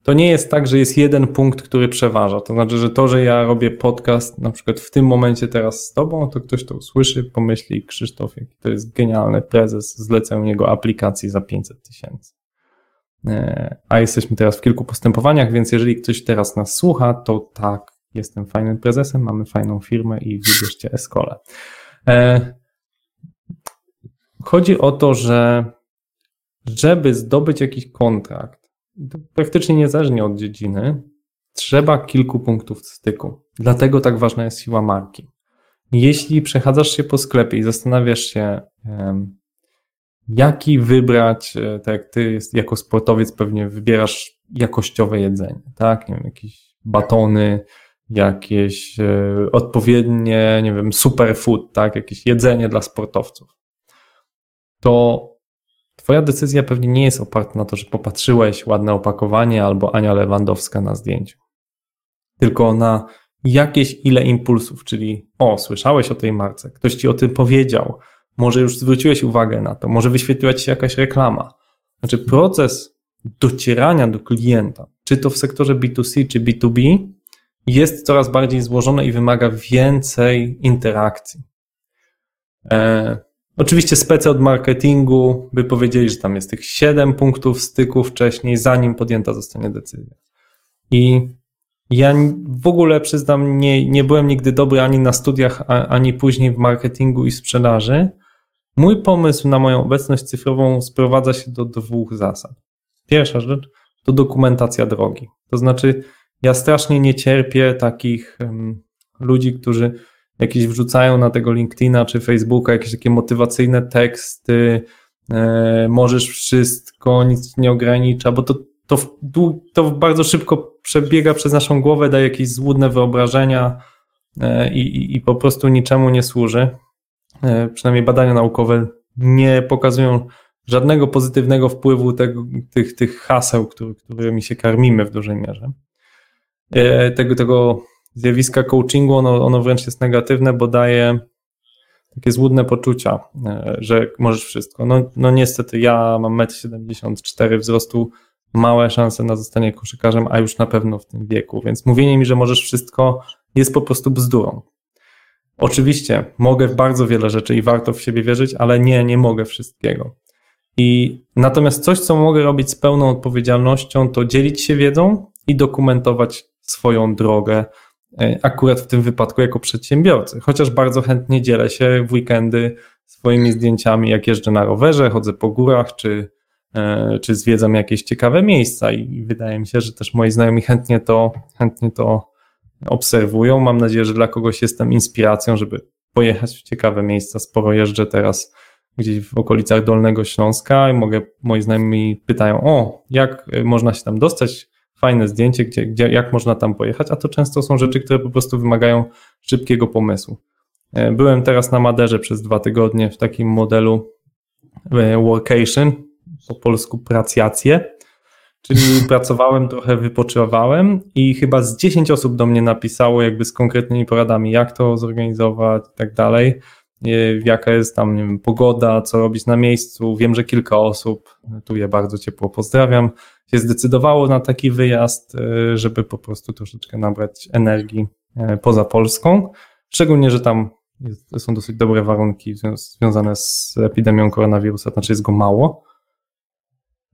To nie jest tak, że jest jeden punkt, który przeważa. To znaczy, że to, że ja robię podcast na przykład w tym momencie teraz z tobą, to ktoś to usłyszy, pomyśli, Krzysztof, jaki to jest genialny prezes, zlecę jego aplikacji za 500 tysięcy. E, a jesteśmy teraz w kilku postępowaniach, więc jeżeli ktoś teraz nas słucha, to tak, jestem fajnym prezesem, mamy fajną firmę i wybierzcie Escole. chodzi o to, że żeby zdobyć jakiś kontrakt, praktycznie niezależnie od dziedziny, trzeba kilku punktów styku. Dlatego tak ważna jest siła marki. Jeśli przechadzasz się po sklepie i zastanawiasz się, jaki wybrać, e, tak jak ty jako sportowiec pewnie wybierasz jakościowe jedzenie, tak? Nie wiem, jakieś batony, jakieś e, odpowiednie, nie wiem, superfood, tak? Jakieś jedzenie dla sportowców. To Twoja decyzja pewnie nie jest oparta na to, że popatrzyłeś ładne opakowanie albo Ania Lewandowska na zdjęciu, tylko na jakieś ile impulsów, czyli o, słyszałeś o tej marce, ktoś ci o tym powiedział, może już zwróciłeś uwagę na to, może wyświetliła ci się jakaś reklama. Znaczy proces docierania do klienta, czy to w sektorze B2C, czy B2B, jest coraz bardziej złożony i wymaga więcej interakcji. Oczywiście spece od marketingu by powiedzieli, że tam jest tych 7 punktów styku wcześniej, zanim podjęta zostanie decyzja. I ja w ogóle przyznam, nie, nie byłem nigdy dobry ani na studiach, ani później w marketingu i sprzedaży. Mój pomysł na moją obecność cyfrową sprowadza się do dwóch zasad. Pierwsza rzecz to dokumentacja drogi. To znaczy, ja strasznie nie cierpię takich um, ludzi, którzy jakieś wrzucają na tego LinkedIna czy Facebooka jakieś takie motywacyjne teksty, e, możesz wszystko, nic nie ogranicza, bo to, to, to bardzo szybko przebiega przez naszą głowę, daje jakieś złudne wyobrażenia e, i, i po prostu niczemu nie służy. E, przynajmniej badania naukowe nie pokazują żadnego pozytywnego wpływu tego, tych, tych haseł, który, którymi się karmimy w dużej mierze. Tego, tego zjawiska coachingu, ono, ono wręcz jest negatywne, bo daje takie złudne poczucia, e, że możesz wszystko. No, no niestety ja mam 1,74 m wzrostu, małe szanse na zostanie koszykarzem, a już na pewno w tym wieku, więc mówienie mi, że możesz wszystko jest po prostu bzdurą. Oczywiście mogę w bardzo wiele rzeczy i warto w siebie wierzyć, ale nie, nie mogę wszystkiego. I natomiast coś, co mogę robić z pełną odpowiedzialnością, to dzielić się wiedzą i dokumentować swoją drogę, akurat w tym wypadku jako przedsiębiorcy. Chociaż bardzo chętnie dzielę się w weekendy swoimi zdjęciami, jak jeżdżę na rowerze, chodzę po górach, czy, e, czy zwiedzam jakieś ciekawe miejsca. I wydaje mi się, że też moi znajomi chętnie to, chętnie to obserwują. Mam nadzieję, że dla kogoś jestem inspiracją, żeby pojechać w ciekawe miejsca. Sporo jeżdżę teraz gdzieś w okolicach Dolnego Śląska i mogę, moi znajomi pytają, o, jak można się tam dostać, fajne zdjęcie, gdzie, gdzie, jak można tam pojechać, a to często są rzeczy, które po prostu wymagają szybkiego pomysłu. E, byłem teraz na Maderze przez dwa tygodnie w takim modelu e, workation, po polsku pracjacje, czyli <laughs> pracowałem trochę, wypoczywałem i chyba z 10 osób do mnie napisało jakby z konkretnymi poradami, jak to zorganizować i tak dalej jaka jest tam wiem, pogoda, co robić na miejscu. Wiem, że kilka osób, tu je bardzo ciepło pozdrawiam, się zdecydowało na taki wyjazd, e, żeby po prostu troszeczkę nabrać energii e, poza Polską. Szczególnie, że tam jest, są dosyć dobre warunki związane z epidemią koronawirusa, znaczy jest go mało.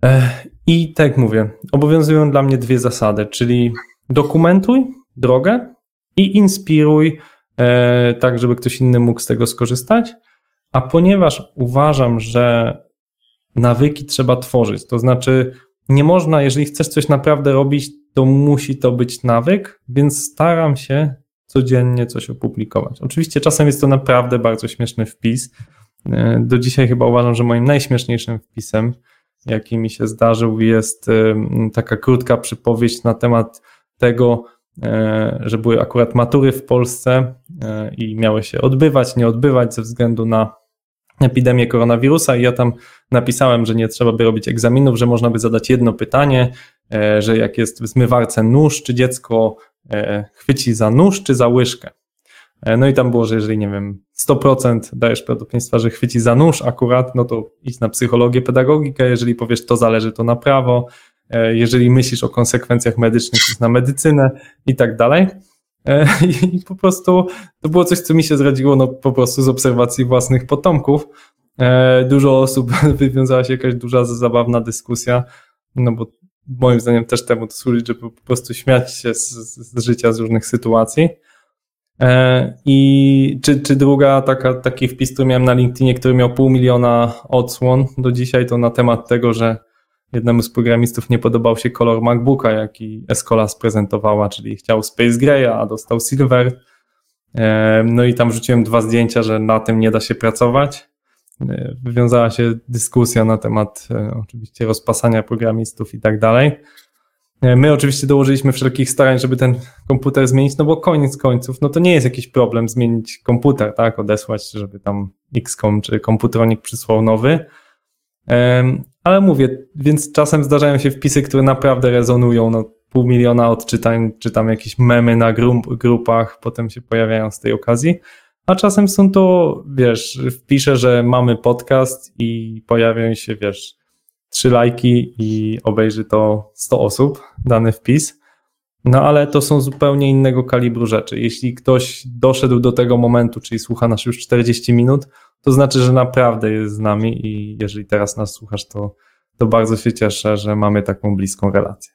E, I tak jak mówię, obowiązują dla mnie dwie zasady, czyli dokumentuj drogę i inspiruj tak żeby ktoś inny mógł z tego skorzystać. A ponieważ uważam, że nawyki trzeba tworzyć, to znaczy nie można, jeżeli chcesz coś naprawdę robić, to musi to być nawyk, więc staram się codziennie coś opublikować. Oczywiście czasem jest to naprawdę bardzo śmieszny wpis. E, do dzisiaj chyba uważam, że moim najśmieszniejszym wpisem, jaki mi się zdarzył, jest taka krótka przypowieść na temat tego, E, że były akurat matury w Polsce e, i miały się odbywać, nie odbywać ze względu na epidemię koronawirusa i ja tam napisałem, że nie trzeba by robić egzaminów, że można by zadać jedno pytanie, e, że jak jest w zmywarce nóż, czy dziecko chwyci za nóż, czy za łyżkę. No i tam było, że jeżeli, nie wiem, 100% dajesz prawdopodobieństwa, że chwyci za nóż akurat, no to idź na psychologię, pedagogikę, jeżeli powiesz, to zależy, to na prawo, E, jeżeli myślisz o konsekwencjach medycznych, to na medycynę i tak dalej. E, <laughs> I po prostu to było coś, co mi się zradziło no, po prostu z obserwacji własnych potomków. E, dużo osób <laughs> wywiązała się jakaś duża, zabawna dyskusja, no bo moim zdaniem też temu to służy, żeby po prostu śmiać się z, z życia, z różnych sytuacji. E, I czy, czy druga taka, taki wpis, który miałem na LinkedInie, który miał pół miliona odsłon do dzisiaj, to na temat tego, że jednemu z programistów nie podobał się kolor MacBooka, jaki Escola sprezentowała, czyli chciał Space Gray, a dostał Silver. E, no i tam rzuciłem dwa zdjęcia, że na tym nie da się pracować. E, wywiązała się dyskusja na temat oczywiście rozpasania programistów i tak dalej. E, my oczywiście dołożyliśmy wszelkich starań, żeby ten komputer zmienić, no bo koniec końców, no to nie jest jakiś problem zmienić komputer, tak, odesłać, żeby tam XCOM czy komputronik przysłał nowy. Ale mówię, więc czasem zdarzają się wpisy, które naprawdę rezonują, no pół miliona odczytań, czy tam jakieś memy na grup, grupach, potem się pojawiają z tej okazji, a czasem są to, wiesz, wpiszę, że mamy podcast i pojawiają się, wiesz, trzy lajki i obejrzy to 100 osób, dany wpis. No ale to są zupełnie innego kalibru rzeczy. Jeśli ktoś doszedł do tego momentu, czyli słucha nas już 40 minut, to znaczy, że naprawdę jest z nami i jeżeli teraz nas słuchasz, to, to bardzo się cieszę, że mamy taką bliską relację.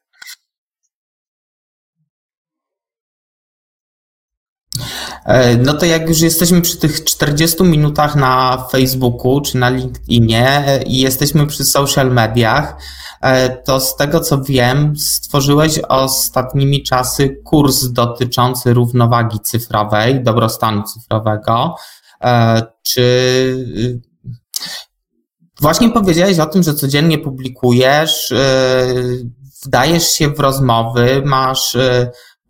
E, no to jak już jesteśmy przy tych 40 minutach na Facebooku czy na LinkedInie e, i jesteśmy przy social mediach, e, to z tego co wiem, stworzyłeś ostatnimi czasy kurs dotyczący równowagi cyfrowej, dobrostanu cyfrowego. Czy y, właśnie powiedziałeś o tym, że codziennie publikujesz, wdajesz się w rozmowy, masz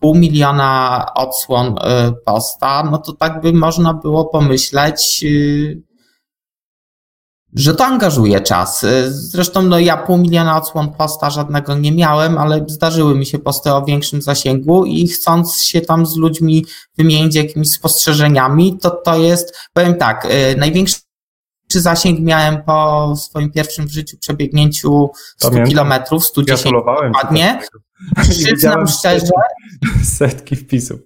pół miliona odsłon y, posta, no to tak by można było pomyśleć, y, że to angażuje czas. Y, zresztą no ja pół miliona odsłon posta żadnego nie miałem, ale zdarzyły mi się posty o większym zasięgu i chcąc się tam z ludźmi wymienić jakimiś spostrzeżeniami, to to jest, powiem tak, największy zasięg miałem po swoim pierwszym w życiu przebiegnięciu 100 Pamiętam. kilometrów, 110 dokładnie. Przyznam szczerze. Setki wpisów.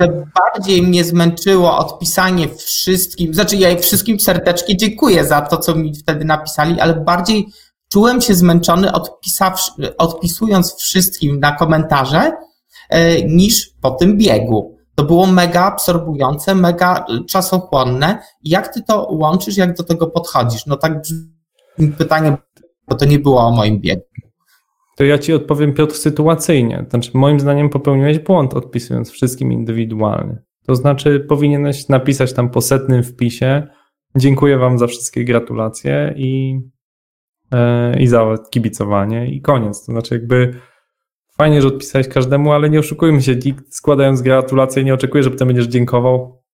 Że bardziej mnie zmęczyło odpisanie wszystkim, znaczy ja wszystkim serdecznie dziękuję za to, co mi wtedy napisali, ale bardziej czułem się zmęczony odpisując wszystkim na komentarze e, niż po tym biegu. To było mega absorbujące, mega czasochłonne. Jak ty to łączysz, jak do tego podchodzisz? No tak pytanie, bo to nie było o moim biegu. To ja ci odpowiem, Piotr, sytuacyjnie. Znaczy, moim zdaniem popełniłeś błąd, odpisując wszystkim indywidualnie. To znaczy, powinieneś napisać tam po setnym wpisie. Dziękuję Wam za wszystkie gratulacje i, yy, i za kibicowanie, i koniec. To znaczy, jakby fajnie, że odpisałeś każdemu, ale nie oszukujmy się, nikt składając gratulacje nie oczekuje, że potem będziesz dziękował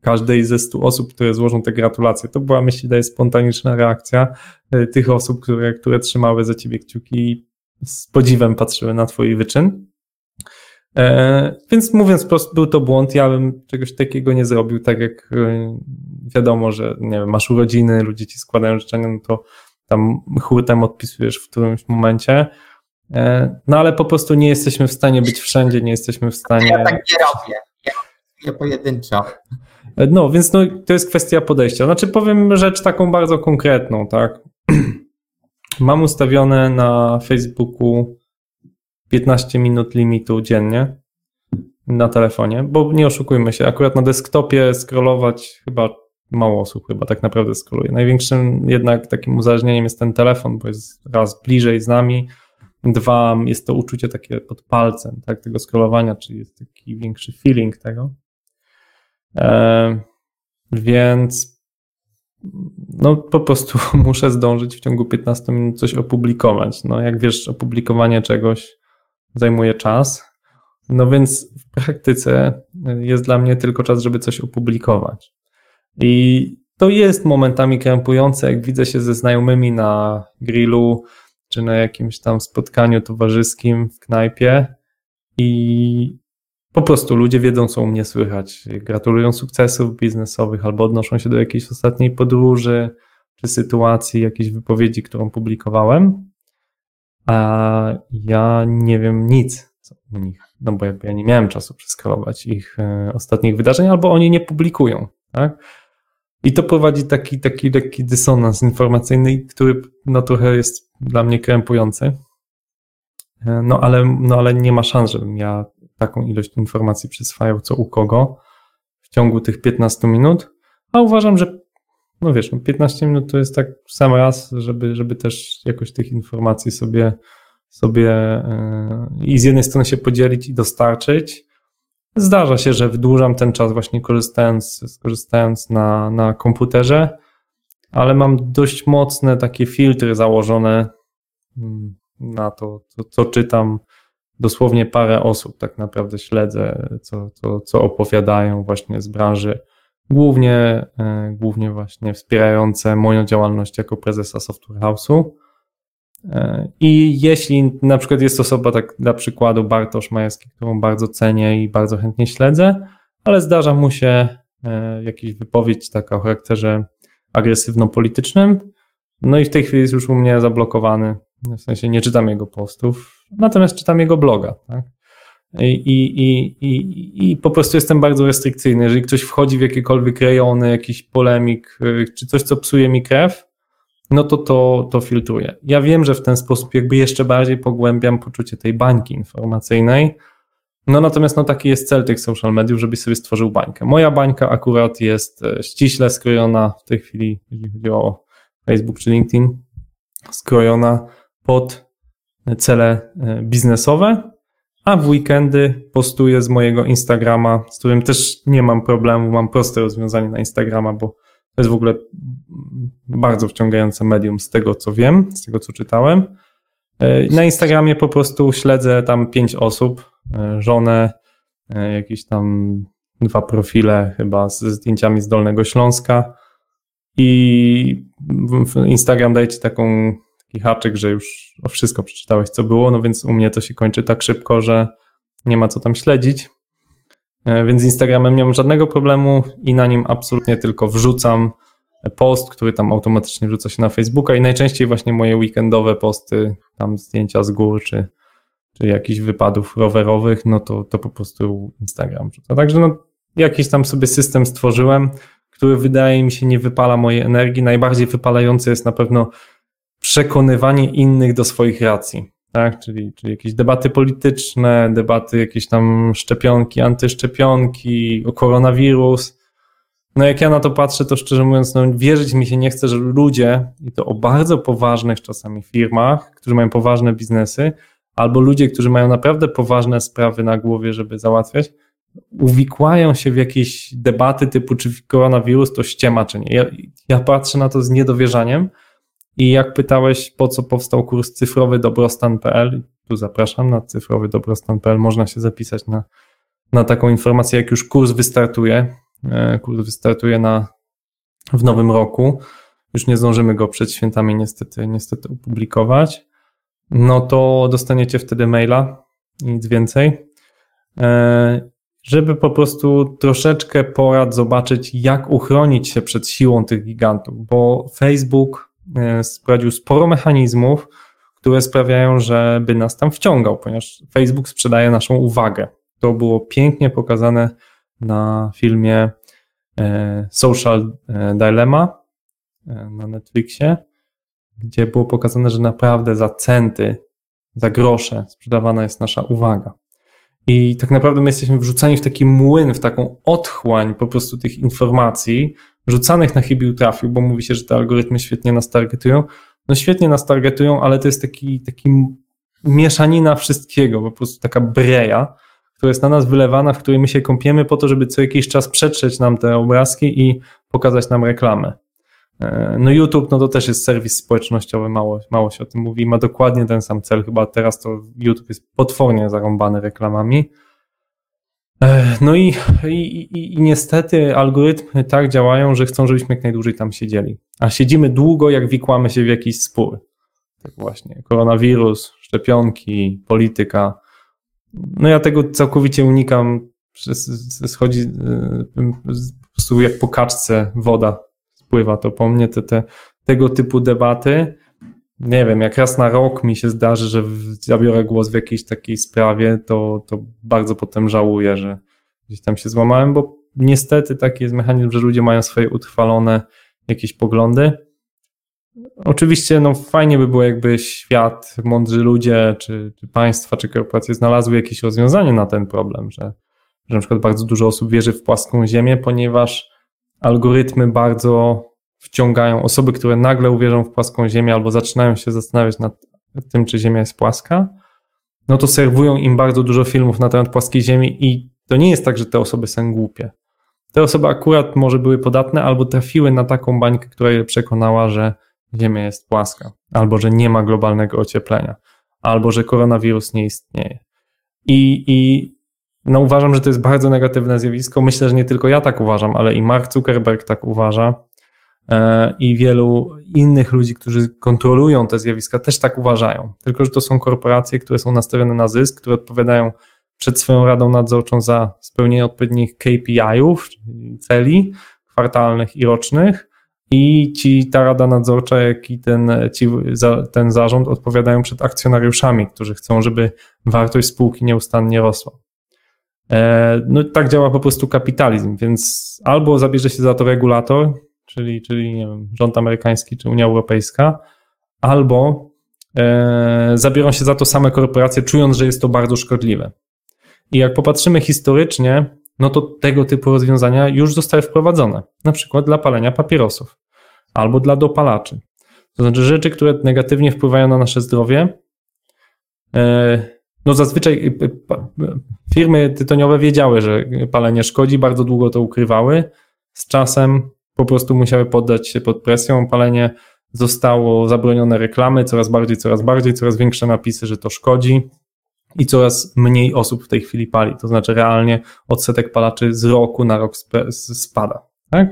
każdej ze stu osób, które złożą te gratulacje. To była, myślę, daje spontaniczna reakcja e, tych osób, które, które trzymały za ciebie kciuki z podziwem patrzyły na twój wyczyn. E, więc mówiąc prosto, był to błąd, ja bym czegoś takiego nie zrobił, tak jak e, wiadomo, że nie wiem, masz urodziny, ludzie ci składają życzenia, no to tam hurtem odpisujesz w którymś momencie. E, no ale po prostu nie jesteśmy w stanie być wszędzie, nie jesteśmy w stanie. Ja tak nie robię. Ja robię pojedynczo. No, więc no, to jest kwestia podejścia. Znaczy, powiem rzecz taką bardzo konkretną, tak. <clears throat> Mam ustawione na Facebooku 15 minut limitu dziennie na telefonie, bo nie oszukujmy się, akurat na desktopie scrollować chyba mało osób chyba tak naprawdę scrolluje. Największym jednak takim uzależnieniem jest ten telefon, bo jest raz bliżej z nami, dwa jest to uczucie takie pod palcem, tak, tego scrollowania, czyli jest taki większy feeling tego. E, więc no po prostu <laughs> muszę zdążyć w ciągu 15 minut coś opublikować. No jak wiesz, opublikowanie czegoś zajmuje czas, no więc w praktyce jest dla mnie tylko czas, żeby coś opublikować. I to jest momentami krępujące, jak widzę się ze znajomymi na grillu, czy na jakimś tam spotkaniu towarzyskim w knajpie i po prostu ludzie wiedzą, co u mnie słychać. Gratulują sukcesów biznesowych albo odnoszą się do jakiejś ostatniej podróży czy sytuacji, jakiejś wypowiedzi, którą publikowałem, a ja nie wiem nic u nich, no bo ja nie miałem czasu przeskalować ich e, ostatnich wydarzeń, albo oni nie publikują, tak? I to prowadzi taki, taki lekki dysonans informacyjny, który no trochę jest dla mnie krępujący. E, no ale, no ale nie ma szans, żebym ja taką ilość informacji przyswajał, co u kogo w ciągu tych 15 minut, a uważam, że no wiesz, 15 no minut to jest tak sam raz, żeby, żeby też jakoś tych informacji sobie, sobie yy, i z jednej strony się podzielić i dostarczyć. Zdarza się, że wydłużam ten czas właśnie korzystając, skorzystając na, na komputerze, ale mam dość mocne takie filtry założone mm, na to, co, co czytam. Dosłownie parę osób tak naprawdę śledzę, co, co, co opowiadają właśnie z branży głównie, e, głównie właśnie wspierające moją działalność jako prezesa Software House'u. E, I jeśli na przykład jest osoba, tak dla przykładu Bartosz Majewski, którą bardzo cenię i bardzo chętnie śledzę, ale zdarza mu się e, jakiś wypowiedź taka o charakterze agresywno-politycznym, no i w tej chwili jest już u mnie zablokowany, w sensie nie czytam jego postów, natomiast czytam jego bloga, tak? I, i, i, I po prostu jestem bardzo restrykcyjny. Jeżeli ktoś wchodzi w jakiekolwiek rejony, jakiś polemik, y, czy coś, co psuje mi krew, no to, to to filtruję. Ja wiem, że w ten sposób jakby jeszcze bardziej pogłębiam poczucie tej bańki informacyjnej. No natomiast no taki jest cel tych social mediów, żebyś sobie stworzył bańkę. Moja bańka akurat jest e, ściśle skrojona w tej chwili, jeżeli chodzi o Facebook czy LinkedIn, skrojona pod cele e, biznesowe, a w weekendy postuję z mojego Instagrama, z którym też nie mam problemu, mam proste rozwiązanie na Instagrama, bo to jest w ogóle bardzo wciągające medium z tego, co wiem, z tego, co czytałem. E, na Instagramie po prostu śledzę tam pięć osób, e, żonę, jakieś tam dwa profile chyba ze zdjęciami z Dolnego Śląska i Instagram daje ci taką taki haczyk, że już o wszystko przeczytałeś, co było, no więc u mnie to się kończy tak szybko, że nie ma co tam śledzić. E, więc z Instagramem nie mam żadnego problemu i na nim absolutnie tylko wrzucam post, który tam automatycznie wrzuca się na Facebooka i najczęściej właśnie moje weekendowe posty, tam zdjęcia z gór czy, czy jakichś wypadów rowerowych, no to, to po prostu Instagram wrzuca. Także no, jakiś tam sobie system stworzyłem, który wydaje mi się nie wypala mojej energii. Najbardziej wypalający jest na pewno przekonywanie innych do swoich racji. Tak? Czyli, czyli jakieś debaty polityczne, debaty jakieś tam szczepionki, antyszczepionki, o koronawirus. No jak ja na to patrzę, to szczerze mówiąc, no wierzyć mi się nie chce, że ludzie, i to o bardzo poważnych czasami firmach, którzy mają poważne biznesy, albo ludzie, którzy mają naprawdę poważne sprawy na głowie, żeby załatwiać, uwikłają się w jakieś debaty typu, czy koronawirus to ściema, czy nie. Ja, ja patrzę na to z niedowierzaniem, i jak pytałeś, po co powstał kurs cyfrowy dobrostan.pl, tu zapraszam na cyfrowy dobrostan.pl, można się zapisać na, na taką informację, jak już kurs wystartuje. E, kurs wystartuje na, w nowym roku. Już nie zdążymy go przed świętami niestety, niestety opublikować. No to dostaniecie wtedy maila, nic więcej. E, żeby po prostu troszeczkę porad zobaczyć, jak uchronić się przed siłą tych gigantów, bo Facebook E, sprowadził sporo mechanizmów, które sprawiają, żeby nas tam wciągał, ponieważ Facebook sprzedaje naszą uwagę. To było pięknie pokazane na filmie e, Social e, Dilemma na Netflixie, gdzie było pokazane, że naprawdę za centy, za grosze sprzedawana jest nasza uwaga. I tak naprawdę my jesteśmy wrzucani w taki młyn, w taką otchłań po prostu tych informacji, rzucanych na chybił trafił, bo mówi się, że te algorytmy świetnie nas targetują. No świetnie nas targetują, ale to jest taki, taki mieszanina wszystkiego, po prostu taka breja, która jest na nas wylewana, w której my się kąpiemy po to, żeby co jakiś czas przetrzeć nam te obrazki i pokazać nam reklamę. E, no YouTube, no to też jest serwis społecznościowy, mało, mało się o tym mówi, ma dokładnie ten sam cel, chyba teraz to YouTube jest potwornie zarąbany reklamami, no i, i, i, niestety algorytmy tak działają, że chcą, żebyśmy jak najdłużej tam siedzieli. A siedzimy długo, jak wikłamy się w jakiś spór. Tak właśnie, koronawirus, szczepionki, polityka. No ja tego całkowicie unikam. Schodzi e, po prostu jak po kaczce woda spływa to po mnie. Te, te, tego typu debaty nie wiem, jak raz na rok mi się zdarzy, że zabiorę głos w jakiejś takiej sprawie, to, to bardzo potem żałuję, że gdzieś tam się złamałem, bo niestety taki jest mechanizm, że ludzie mają swoje utrwalone jakieś poglądy. Oczywiście no, fajnie by było, jakby świat, mądrzy ludzie, czy, czy państwa, czy korporacje znalazły jakieś rozwiązanie na ten problem, że, że na przykład bardzo dużo osób wierzy w płaską ziemię, ponieważ algorytmy bardzo wciągają osoby, które nagle uwierzą w płaską ziemię albo zaczynają się zastanawiać nad tym, czy ziemia jest płaska, no to serwują im bardzo dużo filmów na temat płaskiej ziemi i to nie jest tak, że te osoby są głupie. Te osoby akurat może były podatne albo trafiły na taką bańkę, która je przekonała, że Ziemia jest płaska, albo że nie ma globalnego ocieplenia, albo że koronawirus nie istnieje. I, i no uważam, że to jest bardzo negatywne zjawisko. Myślę, że nie tylko ja tak uważam, ale i Mark Zuckerberg tak uważa i wielu innych ludzi, którzy kontrolują te zjawiska, też tak uważają. Tylko, że to są korporacje, które są nastawione na zysk, które odpowiadają przed swoją radą nadzorczą za spełnienie odpowiednich KPI-ów, celi kwartalnych i rocznych, i ci ta rada nadzorcza, jak i ten, ci, za, ten zarząd odpowiadają przed akcjonariuszami, którzy chcą, żeby wartość spółki nieustannie rosła. E, no tak działa po prostu kapitalizm, więc albo zabierze się za to regulator, czyli, czyli nie wiem, rząd amerykański czy Unia Europejska, albo e, zabiorą się za to same korporacje, czując, że jest to bardzo szkodliwe. I jak popatrzymy historycznie, no to tego typu rozwiązania już zostały wprowadzone, na przykład dla palenia papierosów albo dla dopalaczy. To znaczy rzeczy, które negatywnie wpływają na nasze zdrowie. E, no zazwyczaj e, firmy tytoniowe wiedziały, że palenie szkodzi, bardzo długo to ukrywały. Z czasem po prostu musiały poddać się pod presją. Palenie zostało zabronione reklamy, coraz bardziej, coraz bardziej, coraz większe napisy, że to szkodzi i coraz mniej osób w tej chwili pali. To znaczy realnie odsetek palaczy z roku na rok spada. Tak?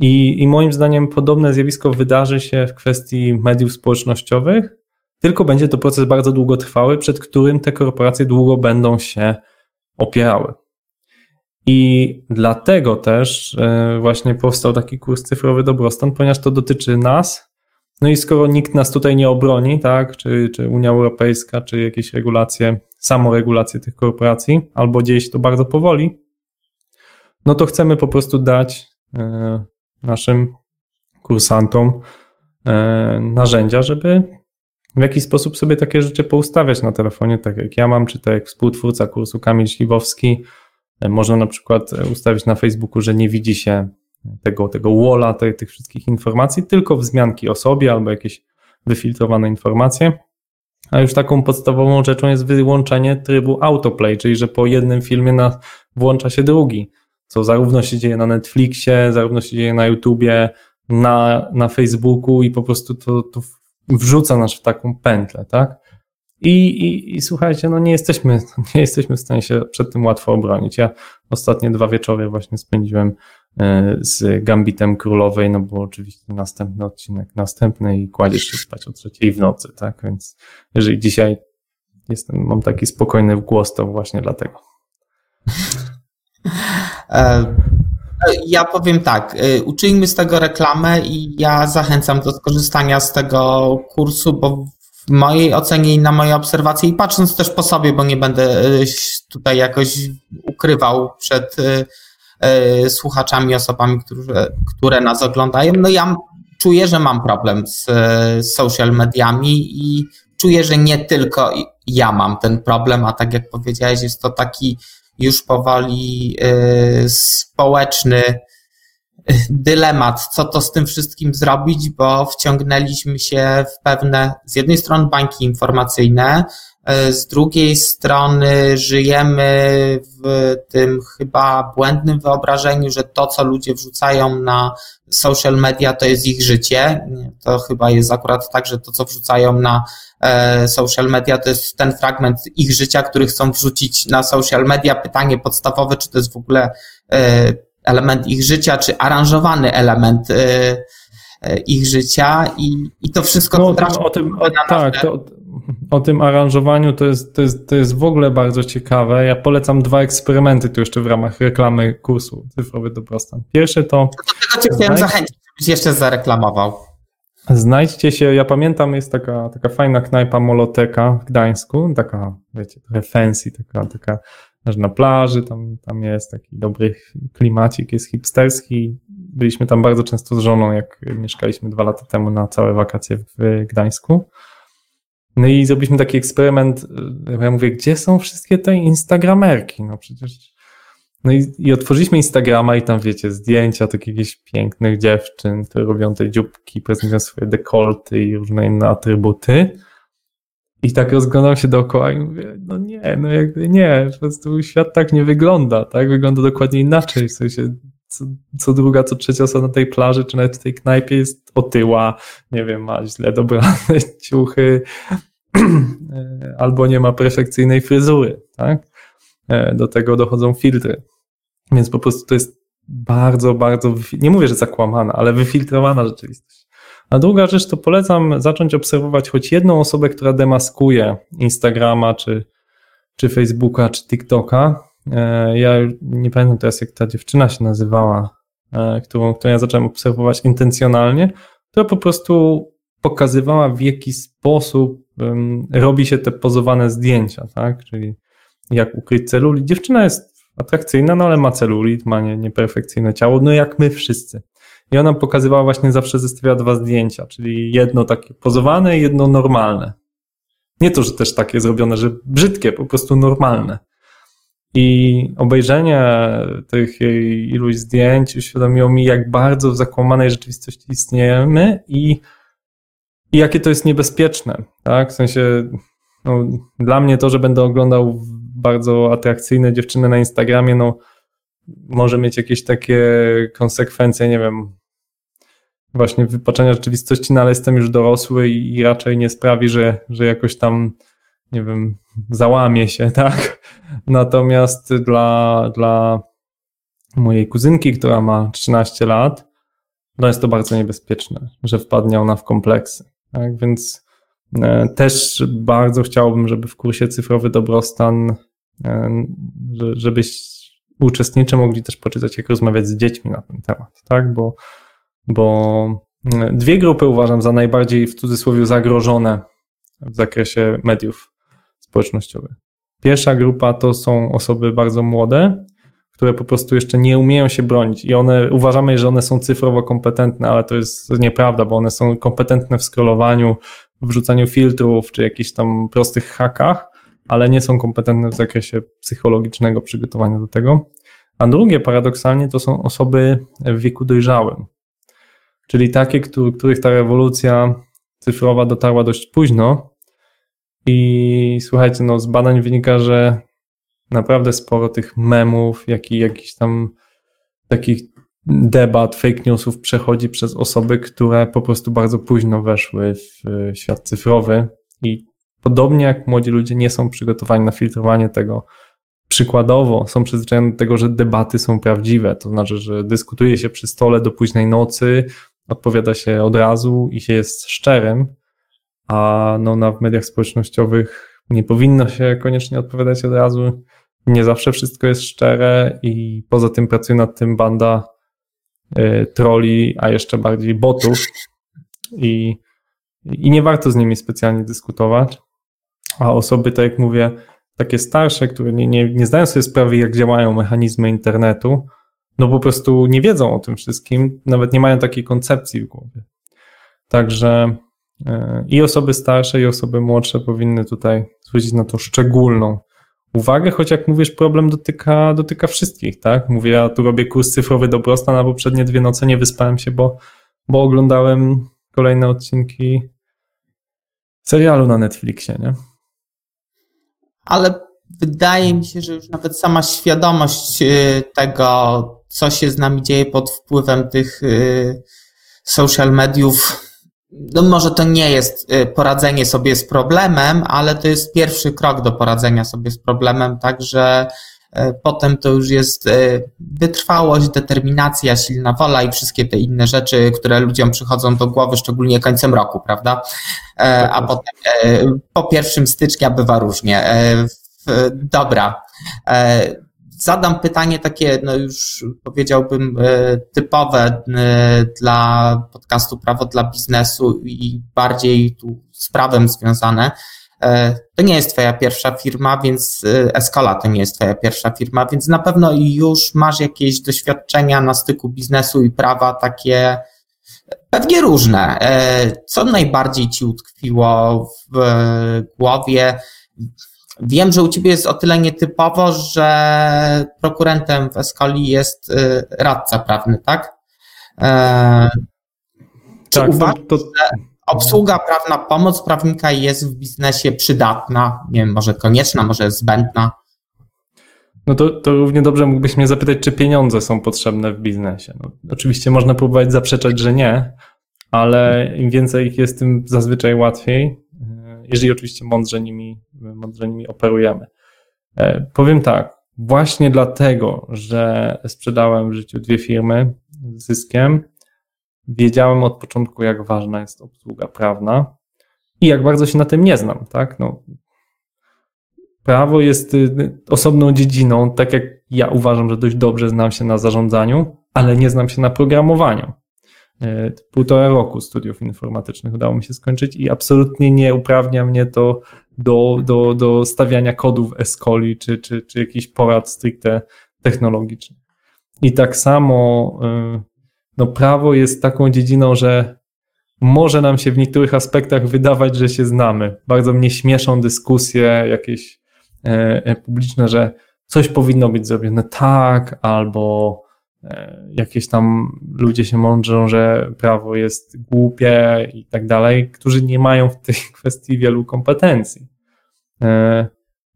I, I moim zdaniem podobne zjawisko wydarzy się w kwestii mediów społecznościowych, tylko będzie to proces bardzo długotrwały, przed którym te korporacje długo będą się opierały. I dlatego też e, właśnie powstał taki kurs cyfrowy dobrostan, ponieważ to dotyczy nas. No i skoro nikt nas tutaj nie obroni, tak, czy, czy Unia Europejska, czy jakieś regulacje, samoregulacje tych korporacji, albo dzieje się to bardzo powoli, no to chcemy po prostu dać e, naszym kursantom e, narzędzia, żeby w jakiś sposób sobie takie rzeczy poustawiać na telefonie, tak jak ja mam, czy tak jak współtwórca kursu Kamil Śliwowski. E, można na przykład ustawić na Facebooku, że nie widzi się tego, tego walla, tych, tych wszystkich informacji, tylko wzmianki o sobie albo jakieś wyfiltrowane informacje. A już taką podstawową rzeczą jest wyłączenie trybu autoplay, czyli że po jednym filmie na, włącza się drugi co zarówno się dzieje na Netflixie, zarówno się dzieje na YouTubie, na, na Facebooku i po prostu to, to wrzuca nas w taką pętlę, tak? I, i, I słuchajcie, no nie jesteśmy, <laughs> nie jesteśmy w stanie się przed tym łatwo obronić. Ja ostatnie dwa wieczory właśnie spędziłem e, z Gambitem Królowej, no bo oczywiście następny odcinek, następny i kładziesz się spać o trzeciej w nocy, tak? Więc jeżeli dzisiaj jestem, mam taki spokojny głos, to właśnie dlatego. E, ja powiem tak, e, uczyjmy z tego reklamę i ja zachęcam do skorzystania z tego kursu, bo w mojej ocenie i na moje obserwacje i patrząc też po sobie, bo nie będę e, tutaj jakoś ukrywał przed słuchaczami, osobami, które, które nas oglądają, no ja czuję, że mam problem z social mediami i czuję, że nie tylko ja mam ten problem, a tak jak powiedziałeś, jest to taki już powoli społeczny dylemat, co to z tym wszystkim zrobić, bo wciągnęliśmy się w pewne, z jednej strony bańki informacyjne, y, z drugiej strony żyjemy w tym chyba błędnym wyobrażeniu, że to, co ludzie wrzucają na social media, to jest ich życie. To chyba jest akurat tak, że to, co wrzucają na E, social media to jest ten fragment ich życia, który chcą wrzucić na social media. Pytanie podstawowe, czy to jest w ogóle e, element ich życia, czy aranżowany element e, ich życia i, i to wszystko no, o tym, o tym o, tak, to, o tym aranżowaniu to jest, to, jest, to jest w ogóle bardzo ciekawe. Ja polecam dwa eksperymenty tu jeszcze w ramach reklamy kursu Cyfrowy Dobrostan. Pierwszy to... Do tego cię chciałem zachęcić, żebyś jeszcze zareklamował. Znajdźcie się, ja pamiętam, jest taka, taka fajna knajpa Moloteka w Gdańsku, taka, wiecie, trochę fancy, taka, taka że na plaży, tam, tam jest taki dobry klimacik, jest hipsterski. Byliśmy tam bardzo często z żoną, jak mieszkaliśmy dwa lata temu na całe wakacje w Gdańsku. No i zrobiliśmy taki eksperyment. Ja mówię, gdzie są wszystkie te instagramerki? No przecież. No i, i otworzyliśmy Instagrama i tam wiecie, zdjęcia takich jakichś pięknych dziewczyn, które robią te dzióbki, prezentują swoje dekolty i różne inne atrybuty. I tak rozglądam się dookoła i mówię, no nie, no jakby nie, po prostu świat tak nie wygląda, tak? Wygląda dokładnie inaczej, w sensie co, co druga, co trzecia osoba na tej plaży, czy nawet w tej knajpie jest otyła, nie wiem, ma źle dobrane <laughs> ciuchy, <clears throat> albo nie ma perfekcyjnej fryzury, tak? E, do tego dochodzą filtry. Więc po prostu to jest bardzo, bardzo, nie mówię, że zakłamana, ale wyfiltrowana rzeczywistość. A druga rzecz to polecam zacząć obserwować choć jedną osobę, która demaskuje Instagrama, czy, czy Facebooka, czy TikToka. E, ja nie pamiętam teraz, jak ta dziewczyna się nazywała, e, którą, którą ja zacząłem obserwować intencjonalnie, która po prostu pokazywała, w jaki sposób robi się te pozowane zdjęcia, tak? Czyli jak ukryć celulit. Dziewczyna jest atrakcyjna, no ale ma celulit, ma nie, nieperfekcyjne ciało, no jak my wszyscy. I ona pokazywała właśnie zawsze zestawiała dwa zdjęcia, czyli jedno takie pozowane i jedno normalne. Nie to, że też takie zrobione, że brzydkie, po prostu normalne. I obejrzenie tych jej iluś zdjęć uświadomiło mi, jak bardzo w zakłamanej rzeczywistości istniejemy i, i jakie to jest niebezpieczne. Tak? W sensie, no, dla mnie to, że będę oglądał bardzo atrakcyjne dziewczyny na Instagramie, no może mieć jakieś takie konsekwencje, nie wiem, właśnie wypaczenia rzeczywistości, no ale jestem już dorosły i, raczej nie sprawi, że, że jakoś tam, nie wiem, załamie się, <laughs> tak? Natomiast dla, dla mojej kuzynki, która ma 13 lat, no jest to bardzo niebezpieczne, że wpadnie ona w kompleksy. Tak? Więc e, też bardzo chciałbym, żeby w kursie cyfrowy dobrostan, e, żebyś uczestniczy mogli też poczytać, jak rozmawiać z dziećmi na ten temat, tak? Bo, bo e, dwie grupy uważam za najbardziej w cudzysłowie zagrożone w zakresie mediów społecznościowych. Pierwsza grupa to są osoby bardzo młode, które po prostu jeszcze nie umieją się bronić i one uważamy, że one są cyfrowo kompetentne, ale to jest nieprawda, bo one są kompetentne w scrollowaniu, w wrzucaniu filtrów czy jakichś tam prostych hakach, ale nie są kompetentne w zakresie psychologicznego przygotowania do tego. A drugie, paradoksalnie, to są osoby w wieku dojrzałym, czyli takie, których ta rewolucja cyfrowa dotarła dość późno. I słuchajcie, no z badań wynika, że naprawdę sporo tych memów, jak i jakichś tam takich debat, fake newsów przechodzi przez osoby, które po prostu bardzo późno weszły w świat cyfrowy i Podobnie jak młodzi ludzie nie są przygotowani na filtrowanie tego, przykładowo są przyzwyczajeni do tego, że debaty są prawdziwe, to znaczy, że dyskutuje się przy stole do późnej nocy, odpowiada się od razu i się jest szczerym, a no na w mediach społecznościowych nie powinno się koniecznie odpowiadać od razu. Nie zawsze wszystko jest szczere i poza tym pracuje nad tym banda y, troli, a jeszcze bardziej botów i, i nie warto z nimi specjalnie dyskutować a osoby, tak jak mówię, takie starsze, które nie, nie, nie zdają sobie sprawy, jak działają mechanizmy internetu, no po prostu nie wiedzą o tym wszystkim, nawet nie mają takiej koncepcji w głowie. Także e, i osoby starsze, i osoby młodsze powinny tutaj zwrócić na to szczególną uwagę, choć jak mówisz, problem dotyka, dotyka wszystkich, tak? Mówię, ja tu robię kurs cyfrowy dobrostan, a poprzednie dwie noce nie wyspałem się, bo, bo oglądałem kolejne odcinki serialu na Netflixie, nie? ale wydaje mi się, że już nawet sama świadomość y, tego, co się z nami dzieje pod wpływem tych y, social mediów, no może to nie jest y, poradzenie sobie z problemem, ale to jest pierwszy krok do poradzenia sobie z problemem, także potem to już jest wytrwałość, determinacja, silna wola i wszystkie te inne rzeczy, które ludziom przychodzą do głowy, szczególnie końcem roku, prawda? E, a potem e, po pierwszym stycznia bywa różnie. E, dobra. Zadam pytanie takie, no już powiedziałbym, typowe dla podcastu Prawo dla biznesu i bardziej tu z prawem związane. to nie jest Twoja pierwsza firma, więc Escola to nie jest Twoja pierwsza firma, więc na pewno już masz jakieś doświadczenia na styku biznesu i prawa takie pewnie różne. Co najbardziej Ci utkwiło w głowie? Wiem, że u Ciebie jest o tyle nietypowo, że prokurentem w Escoli jest radca prawny, tak? Czy tak, uważasz, to, że obsługa prawna, pomoc prawnika jest w biznesie przydatna? Nie wiem, może konieczna, może zbędna? No to, to równie dobrze mógłbyś mnie zapytać, czy pieniądze są potrzebne w biznesie. No, oczywiście można próbować zaprzeczać, że nie, ale im więcej ich jest, tym zazwyczaj łatwiej, e, jeżeli oczywiście mądrze nimi, mądrze nimi operujemy. E, powiem tak, właśnie dlatego, że sprzedałem w życiu dwie firmy z zyskiem, wiedziałem od początku, jak ważna jest obsługa prawna i jak bardzo się na tym nie znam, tak? No, prawo jest y, osobną dziedziną, tak jak ja uważam, że dość dobrze znam się na zarządzaniu, ale nie znam się na programowaniu. Y, półtora roku studiów informatycznych udało mi się skończyć i absolutnie nie uprawnia mnie to do, do, do stawiania kodów Escoli czy, czy, czy jakichś porad stricte technologicznych. I tak samo y, no prawo jest taką dziedziną, że może nam się w niektórych aspektach wydawać, że się znamy. Bardzo mnie śmieszą dyskusje jakieś e, e, publiczne, że coś powinno być zrobione tak, albo e, jakieś tam ludzie się mądrzą, że prawo jest głupie i tak dalej, którzy nie mają w tej <laughs> kwestii wielu kompetencji. E,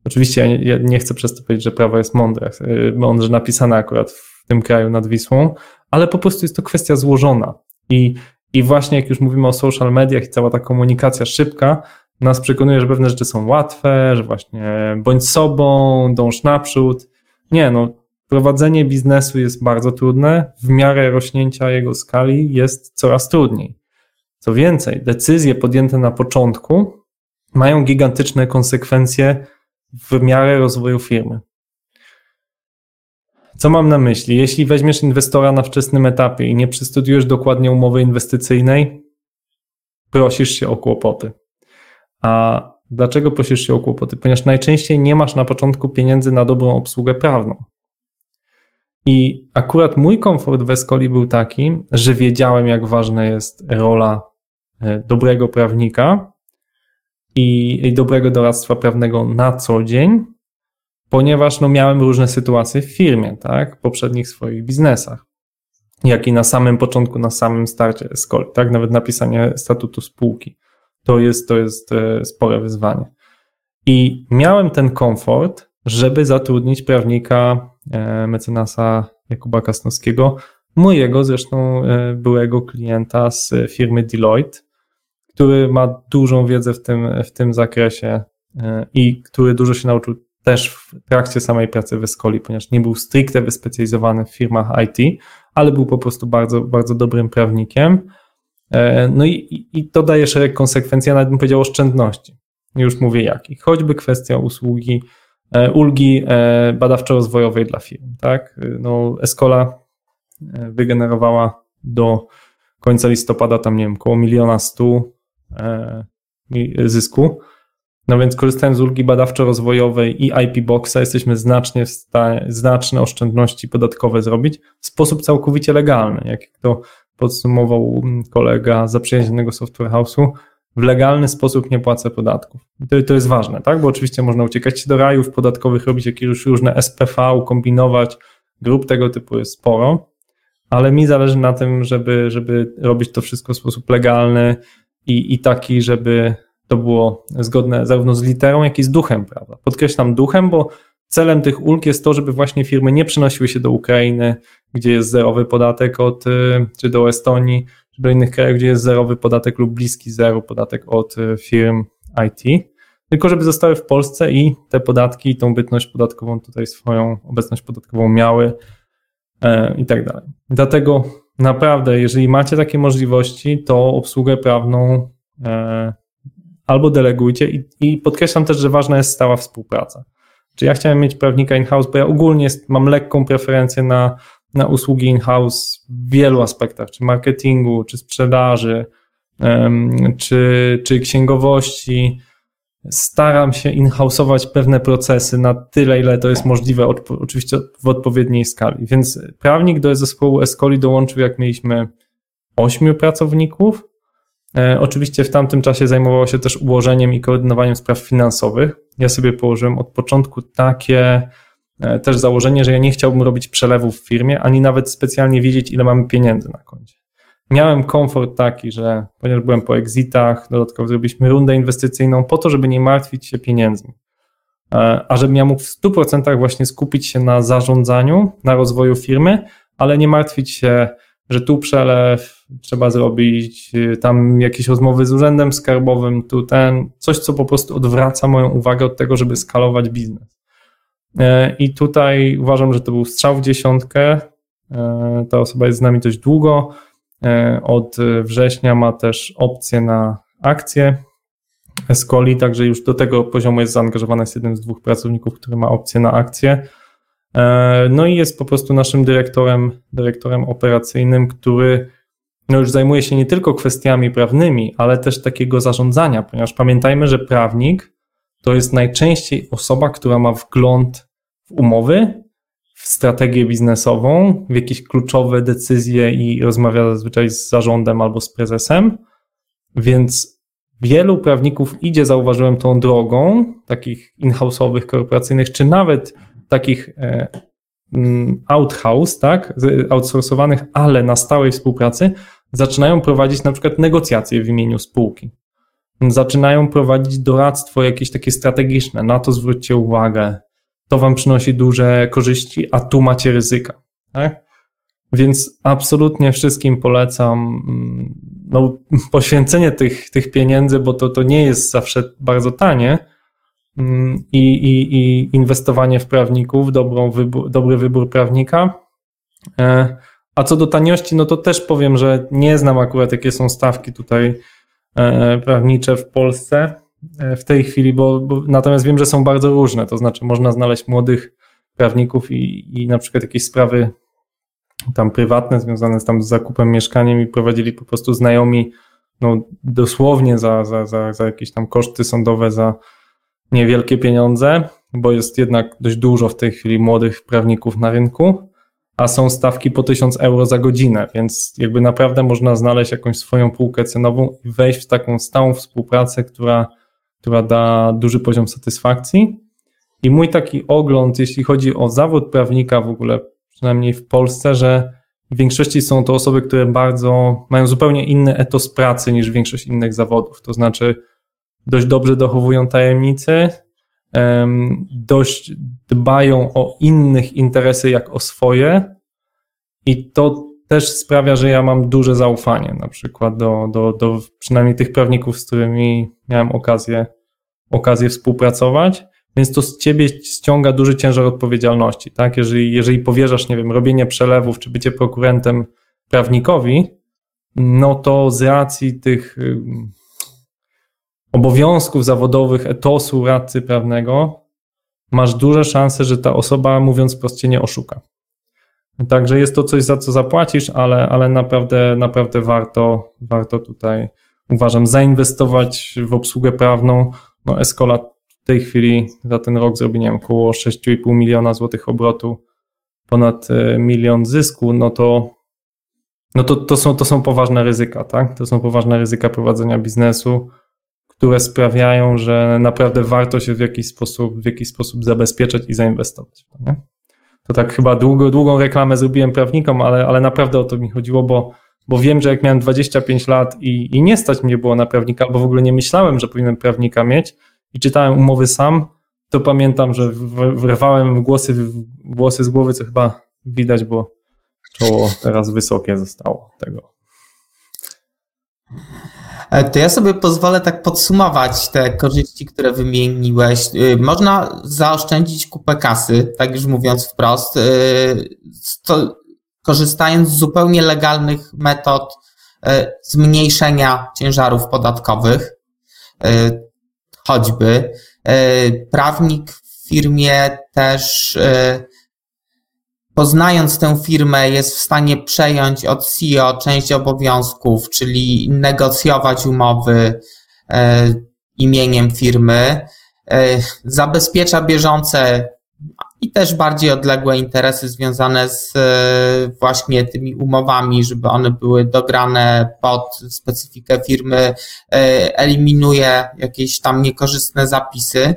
oczywiście ja nie chcę przez to powiedzieć, że prawo jest mądre, e, mądrze napisane akurat w tym kraju nad Wisłą, ale po prostu jest to kwestia złożona. I, I właśnie jak już mówimy o social mediach i cała ta komunikacja szybka, nas przekonuje, że pewne rzeczy są łatwe, że właśnie bądź sobą, dąż naprzód. Nie, no, prowadzenie biznesu jest bardzo trudne, w miarę rośnięcia jego skali jest coraz trudniej. Co więcej, decyzje podjęte na początku mają gigantyczne konsekwencje w miarę rozwoju firmy. Co mam na myśli? Jeśli weźmiesz inwestora na wczesnym etapie i nie przestudiujesz dokładnie umowy inwestycyjnej, prosisz się o kłopoty. A dlaczego prosisz się o kłopoty? Ponieważ najczęściej nie masz na początku pieniędzy na dobrą obsługę prawną. I akurat mój komfort w Escoli był taki, że wiedziałem, jak ważna jest rola e, dobrego prawnika i, dobrego doradztwa prawnego na co dzień, ponieważ no, miałem różne sytuacje w firmie, tak, w poprzednich swoich biznesach, jak i na samym początku, na samym starcie Escoli, tak, nawet napisanie statutu spółki. To jest, to jest e, spore wyzwanie. I miałem ten komfort, żeby zatrudnić prawnika mecenasa Jakuba Kasnowskiego, mojego zresztą e, byłego klienta z firmy Deloitte, który ma dużą wiedzę w tym, w tym zakresie i który dużo się nauczył też w trakcie samej pracy w Escoli, ponieważ nie był stricte wyspecjalizowany w firmach IT, ale był po prostu bardzo, bardzo dobrym prawnikiem. E, no i, i to daje szereg konsekwencji, a nawet bym powiedział oszczędności. Już mówię jakich. Choćby kwestia usługi, e, ulgi e, badawczo-rozwojowej dla firm. Tak? No, Escola wygenerowała do końca listopada tam, nie wiem, około miliona stu zysku. No więc korzystając z ulgi badawczo-rozwojowej i IP Boxa jesteśmy znacznie w stanie, znaczne oszczędności podatkowe zrobić w sposób całkowicie legalny. Jak to podsumował kolega zaprzyjaźnionego software house'u, w legalny sposób nie płacę podatków. To, to jest ważne, tak? Bo oczywiście można uciekać się do rajów podatkowych, robić jakieś różne SPV, kombinować. Grup tego typu jest sporo, ale mi zależy na tym, żeby, żeby robić to wszystko w sposób legalny i, i taki, żeby to było zgodne zarówno z literą, jak i z duchem prawa. Podkreślam duchem, bo celem tych ulg jest to, żeby właśnie firmy nie przenosiły się do Ukrainy, gdzie jest zerowy podatek od, y, czy do Estonii, do innych krajów, gdzie jest zerowy podatek lub bliski zero podatek od y, firm IT, tylko żeby zostały w Polsce i te podatki, tą bytność podatkową tutaj swoją obecność podatkową miały e, i tak dalej. Dlatego naprawdę, jeżeli macie takie możliwości, to obsługę prawną e, albo delegujcie i, i podkreślam też, że ważna jest stała współpraca. Czy ja chciałem mieć prawnika in-house, bo ja ogólnie mam lekką preferencję na, na usługi in-house w wielu aspektach, czy marketingu, czy sprzedaży, czy, czy księgowości. staram się in-house'ować pewne procesy na tyle, ile to jest możliwe, oczywiście w odpowiedniej skali. Więc prawnik do zespołu Escoli dołączył, jak mieliśmy ośmiu pracowników. E, oczywiście w tamtym czasie zajmowało się też ułożeniem i koordynowaniem spraw finansowych. Ja sobie położyłem od początku takie też założenie, że ja nie chciałbym robić przelewów w firmie, ani nawet specjalnie wiedzieć, ile mamy pieniędzy na koncie miałem komfort taki, że ponieważ byłem po exitach, dodatkowo zrobiliśmy rundę inwestycyjną po to, żeby nie martwić się pieniędzmi. E, a żebym ja mógł w 100% właśnie skupić się na zarządzaniu, na rozwoju firmy, ale nie martwić się, że tu przelew trzeba zrobić, tam jakieś rozmowy z urzędem skarbowym, tu ten, coś, co po prostu odwraca moją uwagę od tego, żeby skalować biznes. E, I tutaj uważam, że to był strzał w dziesiątkę. E, ta osoba jest z nami dość długo E, od września ma też opcję na akcje Escoli, także już do tego poziomu jest zaangażowany jest jeden z dwóch pracowników, który ma opcję na akcje. E, no i jest po prostu naszym dyrektorem, dyrektorem operacyjnym, który no już zajmuje się nie tylko kwestiami prawnymi, ale też takiego zarządzania, ponieważ pamiętajmy, że prawnik to jest najczęściej osoba, która ma wgląd w umowy, w strategię biznesową, w jakieś kluczowe decyzje i rozmawia zazwyczaj z zarządem albo z prezesem. Więc wielu prawników idzie, zauważyłem, tą drogą takich in-house'owych, korporacyjnych, czy nawet takich e, mm, outhouse, tak, outsourcowanych, ale na stałej współpracy, zaczynają prowadzić na przykład negocjacje w imieniu spółki. Zaczynają prowadzić doradztwo jakieś takie strategiczne, na to zwróćcie uwagę, to wam przynosi duże korzyści, a tu macie ryzyka. Tak? Więc absolutnie wszystkim polecam mm, no, <laughs> poświęcenie tych, tych pieniędzy, bo to, to nie jest zawsze bardzo tanie mm, i, i, i inwestowanie w prawników, dobrą wybór, dobry wybór prawnika. E, a co do taniości, no to też powiem, że nie znam akurat, jakie są stawki tutaj prawnicze w Polsce. E, w tej chwili, bo, bo, natomiast wiem, że są bardzo różne, to znaczy można znaleźć młodych prawników i, i na przykład jakieś sprawy tam prywatne związane z, tam z zakupem mieszkaniem i prowadzili po prostu znajomi no, dosłownie za, za, za, za jakieś tam koszty sądowe, za niewielkie pieniądze, bo jest jednak dość dużo w tej chwili młodych prawników na rynku, a są stawki po 1000 euro za godzinę, więc jakby naprawdę można znaleźć jakąś swoją półkę cenową i wejść w taką stałą współpracę, która która da duży poziom satysfakcji. I mój taki ogląd, jeśli chodzi o zawód prawnika w ogóle, przynajmniej w Polsce, że w większości są to osoby, które bardzo mają zupełnie inny etos pracy niż większość innych zawodów. To znaczy, dość dobrze dochowują tajemnicy, dość dbają o innych interesy jak o swoje, i to też sprawia, że ja mam duże zaufanie, na przykład do, do, do przynajmniej tych prawników, z którymi miałem okazję, okazję współpracować. Więc to z ciebie ściąga duży ciężar odpowiedzialności, tak? Jeżeli, jeżeli powierzasz, nie wiem, robienie przelewów czy bycie prokurentem prawnikowi, no to z racji tych obowiązków zawodowych, etosu radcy prawnego, masz duże szanse, że ta osoba, mówiąc prosto, nie oszuka. Także jest to coś, za co zapłacisz, ale, ale naprawdę, naprawdę warto, warto tutaj, uważam, zainwestować w obsługę prawną. No, Escola w tej chwili za ten rok zrobi, nie wiem, około 6,5 miliona złotych obrotu, ponad e, milion zysku, no to, no to, to, są, to są poważne ryzyka, tak? To są poważne ryzyka prowadzenia biznesu, które sprawiają, że naprawdę warto się w jakiś sposób, w jakiś sposób zabezpieczać i zainwestować. Nie? to tak chyba długo, długą reklamę zrobiłem prawnikom, ale, ale naprawdę o to mi chodziło, bo, bo wiem, że jak miałem 25 lat i, i nie stać mnie było na prawnika, albo w ogóle nie myślałem, że powinienem prawnika mieć i czytałem umowy sam, to pamiętam, że wyrwałem głosy, głosy z głowy, co chyba widać, bo czoło teraz wysokie zostało tego. E, to ja sobie pozwolę tak podsumować te korzyści, które wymieniłeś. E, można zaoszczędzić kupę kasy, tak już mówiąc wprost, e, korzystając z zupełnie legalnych metod zmniejszenia ciężarów podatkowych, choćby. Prawnik w firmie też poznając tę firmę, jest w stanie przejąć od CEO część obowiązków, czyli negocjować umowy, e, imieniem firmy, zabezpiecza bieżące i też bardziej odległe interesy związane z właśnie tymi umowami, żeby one były dograne pod specyfikę firmy, eliminuje jakieś tam niekorzystne zapisy.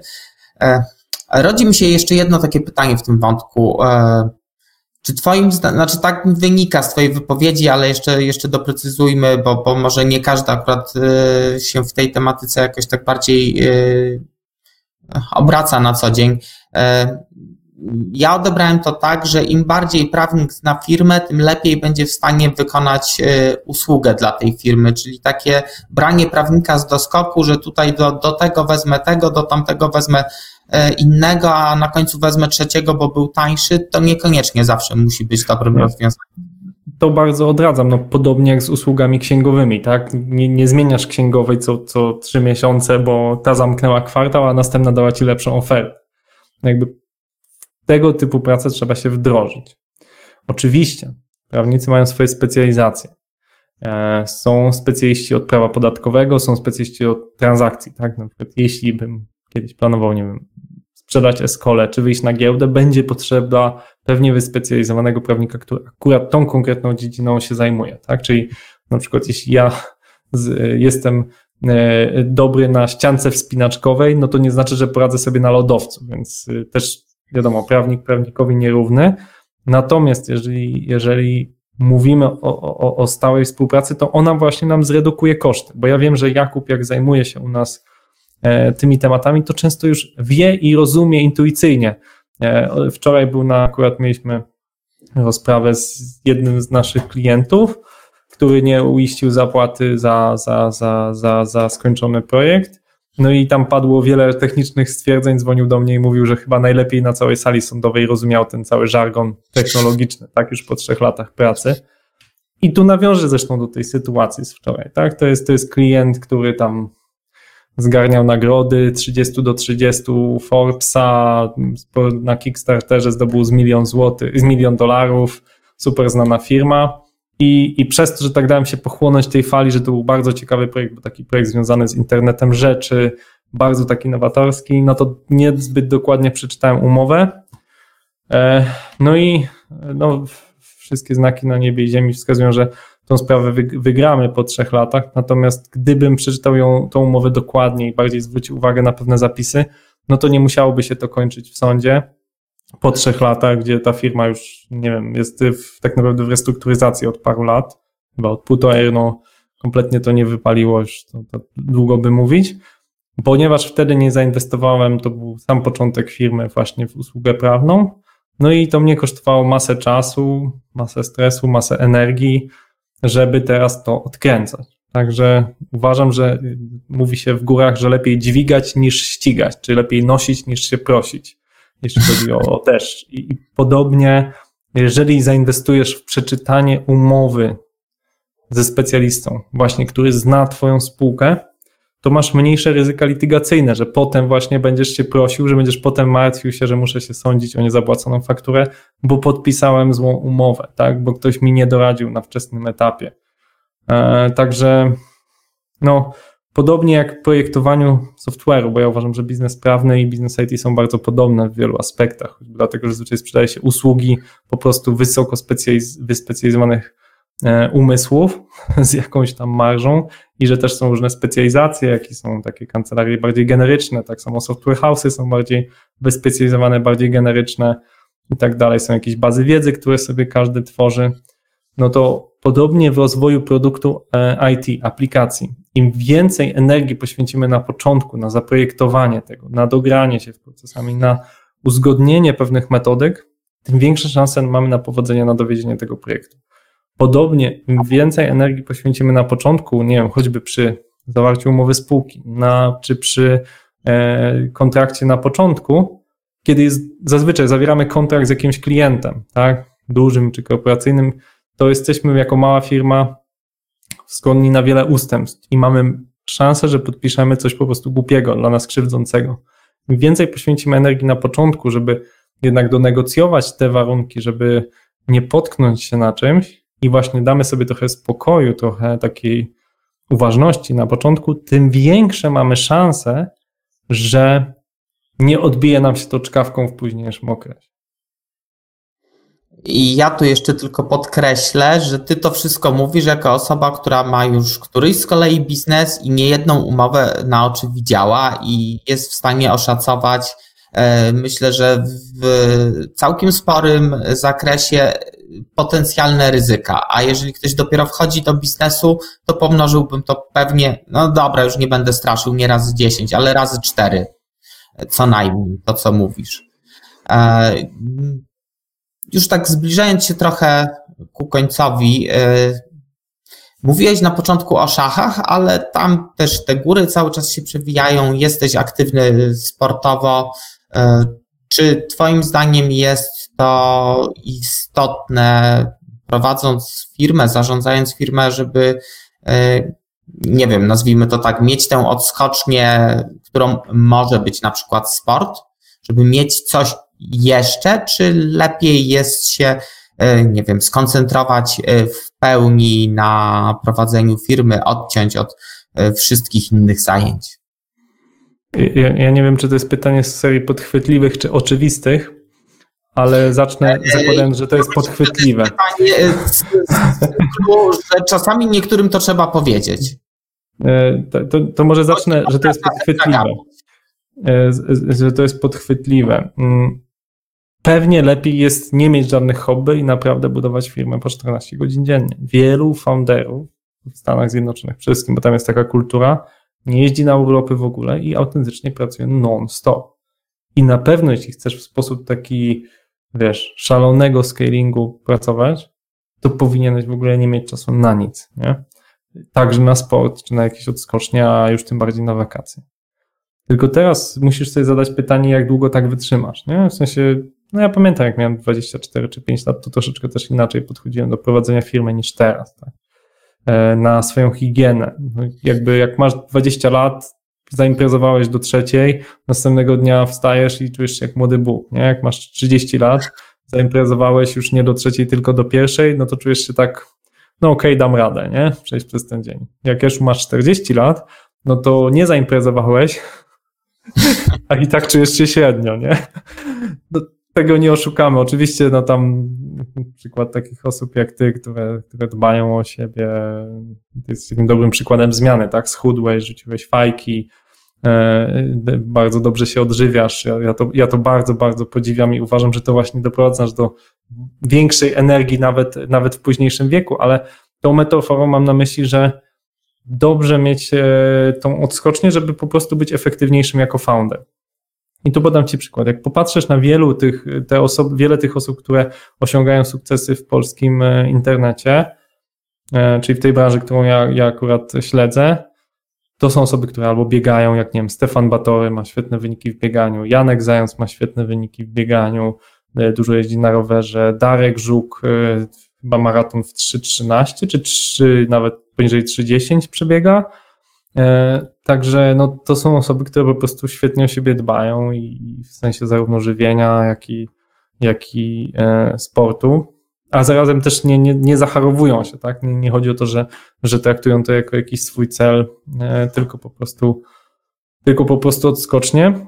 Rodzi mi się jeszcze jedno takie pytanie w tym wątku. Czy twoim zdaniem, znaczy tak wynika z twojej wypowiedzi, ale jeszcze, jeszcze doprecyzujmy, bo, bo może nie każdy akurat y, się w tej tematyce jakoś tak bardziej y, obraca na co dzień. Y, ja odebrałem to tak, że im bardziej prawnik zna firmę, tym lepiej będzie w stanie wykonać usługę dla tej firmy, czyli takie branie prawnika z doskoku, że tutaj do, do tego wezmę tego, do tamtego wezmę innego, a na końcu wezmę trzeciego, bo był tańszy, to niekoniecznie zawsze musi być dobrym rozwiązaniem. To bardzo odradzam, no podobnie jak z usługami księgowymi, tak? Nie, nie zmieniasz księgowej co, co trzy miesiące, bo ta zamknęła kwartał, a następna dała ci lepszą ofertę. Jakby tego typu pracę trzeba się wdrożyć. Oczywiście, prawnicy mają swoje specjalizacje. E, są specjaliści od prawa podatkowego, są specjaliści od transakcji, tak? Na przykład jeśli bym kiedyś planował, nie wiem, sprzedać Escole czy wyjść na giełdę, będzie potrzeba pewnie wyspecjalizowanego prawnika, który akurat tą konkretną dziedziną się zajmuje, tak? Czyli na przykład jeśli ja z, jestem e, dobry na ściance wspinaczkowej, no to nie znaczy, że poradzę sobie na lodowcu, więc e, też wiadomo, prawnik prawnikowi nierówny. Natomiast jeżeli, jeżeli mówimy o, o, o stałej współpracy, to ona właśnie nam zredukuje koszty, bo ja wiem, że Jakub jak zajmuje się u nas tymi tematami, to często już wie i rozumie intuicyjnie. E, wczoraj był na, akurat mieliśmy rozprawę z jednym z naszych klientów, który nie uiścił zapłaty za, za, za, za, za skończony projekt. No i tam padło wiele technicznych stwierdzeń, dzwonił do mnie i mówił, że chyba najlepiej na całej sali sądowej rozumiał ten cały żargon technologiczny, tak już po trzech latach pracy. I tu nawiążę zresztą do tej sytuacji z wczoraj, tak? To jest, to jest klient, który tam zgarniał nagrody 30 do 30 Forbesa, na Kickstarterze zdobył z milion złotych, z milion dolarów, super znana firma. I, I przez to, że tak dałem się pochłonąć tej fali, że to był bardzo ciekawy projekt, bo taki projekt związany z internetem rzeczy, bardzo taki nowatorski, no to niezbyt dokładnie przeczytałem umowę. E, no i no, wszystkie znaki na niebie i ziemi wskazują, że tą sprawę wygramy po trzech latach, natomiast gdybym przeczytał ją, tą umowę dokładniej i bardziej zwrócił uwagę na pewne zapisy, no to nie musiałoby się to kończyć w sądzie. Po trzech latach, gdzie ta firma już, nie wiem, jest w, tak naprawdę w restrukturyzacji od paru lat, chyba od półtorej, no kompletnie to nie wypaliło, już to, to długo by mówić, ponieważ wtedy nie zainwestowałem, to był sam początek firmy właśnie w usługę prawną, no i to mnie kosztowało masę czasu, masę stresu, masę energii, żeby teraz to odkręcać. Także uważam, że mówi się w górach, że lepiej dźwigać niż ścigać, czy lepiej nosić niż się prosić, jeśli chodzi o, o deszcz. I, I podobnie, jeżeli zainwestujesz w przeczytanie umowy ze specjalistą, właśnie który zna Twoją spółkę, to masz mniejsze ryzyka litygacyjne, że potem właśnie będziesz się prosił, że będziesz potem martwił się, że muszę się sądzić o niezapłaconą fakturę, bo podpisałem złą umowę, tak, bo ktoś mi nie doradził na wczesnym etapie. E, także no, podobnie jak w projektowaniu software'u, bo ja uważam, że biznes prawny i biznes IT są bardzo podobne w wielu aspektach, dlatego że zwyczaj sprzedaje się usługi po prostu wysoko specjaliz- wyspecjalizowanych umysłów <laughs> z jakąś tam marżą i że też są różne specjalizacje, jakie są takie kancelarie bardziej generyczne, tak samo software house'y są bardziej wyspecjalizowane, bardziej generyczne i tak dalej. Są jakieś bazy wiedzy, które sobie każdy tworzy. No to podobnie w rozwoju produktu e, IT, aplikacji. Im więcej energii poświęcimy na początku, na zaprojektowanie tego, na dogranie się z procesami, na uzgodnienie pewnych metodyk, tym większe szanse mamy na powodzenie, na dowiedzenie tego projektu. Podobnie, im więcej energii poświęcimy na początku, nie wiem, choćby przy zawarciu umowy spółki, na, czy przy e, kontrakcie na początku, kiedy jest, zazwyczaj zawieramy kontrakt z jakimś klientem, tak, dużym czy korporacyjnym, to jesteśmy jako mała firma skłonni na wiele ustępstw i mamy szansę, że podpiszemy coś po prostu głupiego, dla nas krzywdzącego. Im więcej poświęcimy energii na początku, żeby jednak donegocjować te warunki, żeby nie potknąć się na czymś, i właśnie damy sobie trochę spokoju, trochę takiej uważności na początku, tym większe mamy szanse, że nie odbije nam się to czkawką w późniejszym okresie. I ja tu jeszcze tylko podkreślę, że ty to wszystko mówisz jako osoba, która ma już któryś z kolei biznes i niejedną umowę na oczy widziała i jest w stanie oszacować, e, myślę, że w całkiem sporym zakresie potencjalne ryzyka. A jeżeli ktoś dopiero wchodzi do biznesu, to pomnożyłbym to pewnie, no dobra, już nie będę straszył nie razy 10, ale razy 4 co najmniej, to co mówisz. E, już tak zbliżając się trochę ku końcowi, e, mówiłeś na początku o szachach, ale tam też te góry cały czas się przewijają, jesteś aktywny sportowo. E, czy Twoim zdaniem jest to istotne, prowadząc firmę, zarządzając firmę, żeby, nie wiem, nazwijmy to tak, mieć tę odskocznię, którą może być na przykład sport, żeby mieć coś jeszcze, czy lepiej jest się, e, nie wiem, skoncentrować e, w pełni na prowadzeniu firmy, odciąć od e, wszystkich innych zajęć? Ja, ja nie wiem, czy to jest pytanie z serii podchwytliwych czy oczywistych, ale zacznę zakładając, że to jest podchwytliwe. To jest pytanie cyklu, że czasami niektórym to trzeba powiedzieć. To, to, to może zacznę, że to jest podchwytliwe. Że to jest podchwytliwe. Mm, Pewnie lepiej jest nie mieć żadnych hobby i naprawdę budować firmę po 14 godzin dziennie. Wielu founderów w Stanach Zjednoczonych, przede wszystkim, bo tam jest taka kultura, nie jeździ na urlopy w ogóle i autentycznie pracuje non-stop. I na pewno, jeśli chcesz w sposób taki, wiesz, szalonego scalingu pracować, to powinieneś w ogóle nie mieć czasu na nic, nie? Także na sport, czy na jakieś odskocznie, a już tym bardziej na wakacje. Tylko teraz musisz sobie zadać pytanie, jak długo tak wytrzymasz, nie? W sensie, no ja pamiętam, jak miałem 24 czy 5 lat, to troszeczkę też inaczej podchodziłem do prowadzenia firmy niż teraz, tak? E, na swoją higienę. No, jakby jak masz 20 lat, zaimprezowałeś do trzeciej, następnego dnia wstajesz i czujesz się jak młody Bóg, nie? Jak masz 30 lat, zaimprezowałeś już nie do trzeciej, tylko do pierwszej, no to czujesz się tak, no okej, okay, dam radę, nie? Przejść przez ten dzień. Jak już masz 40 lat, no to nie zaimprezowałeś, <laughs> a i tak czujesz się średnio, nie? No, tego nie oszukamy. Oczywiście, no tam <laughs> przykład takich osób jak ty, które, które dbają o siebie, ty jesteś takim dobrym przykładem zmiany, tak? Schudłeś, rzuciłeś fajki, e, bardzo dobrze się odżywiasz. Ja, ja, to, ja to bardzo, bardzo podziwiam i uważam, że to właśnie doprowadzasz do większej energii nawet, nawet w późniejszym wieku, ale tą metaforą mam na myśli, że dobrze mieć e, tą odskocznię, żeby po prostu być efektywniejszym jako founder. I tu podam Ci przykład. Jak popatrzysz na wielu tych, te osob, wiele tych osób, które osiągają sukcesy w polskim e, internecie, e, czyli w tej branży, którą ja, ja akurat śledzę, to są osoby, które albo biegają, jak nie wiem, Stefan Batory ma świetne wyniki w bieganiu, Janek Zając ma świetne wyniki w bieganiu, dużo jeździ na rowerze, Darek Żuk chyba maraton w 3.13 czy 3, nawet poniżej 3.10 przebiega. Także no, to są osoby, które po prostu świetnie o siebie dbają i w sensie zarówno żywienia, jak i, jak i e, sportu, a zarazem też nie, nie, nie zacharowują się, tak? Nie, nie chodzi o to, że, że traktują to jako jakiś swój cel, e, tylko po prostu tylko po prostu odskocznie.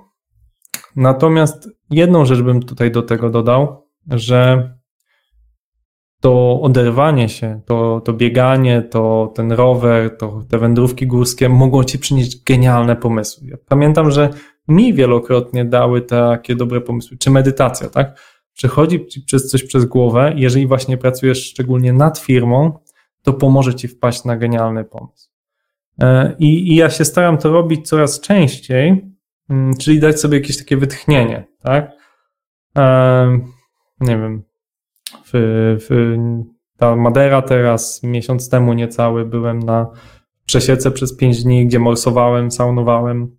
Natomiast jedną rzecz bym tutaj do tego dodał, że to oderwanie się, to, to bieganie, to ten rower, to te wędrówki górskie mogą ci przynieść genialne pomysły. Ja pamiętam, że mi wielokrotnie dały takie dobre pomysły, czy medytacja, tak? Przechodzi ci przez coś przez głowę, jeżeli właśnie pracujesz szczególnie nad firmą, to pomoże ci wpaść na genialny pomysł. E, I, I, ja się staram to robić coraz częściej, mm, czyli dać sobie jakieś takie wytchnienie, tak? E, nie wiem, w, ta Madera teraz, miesiąc temu niecały, byłem na przesiece przez pięć dni, gdzie morsowałem, saunowałem,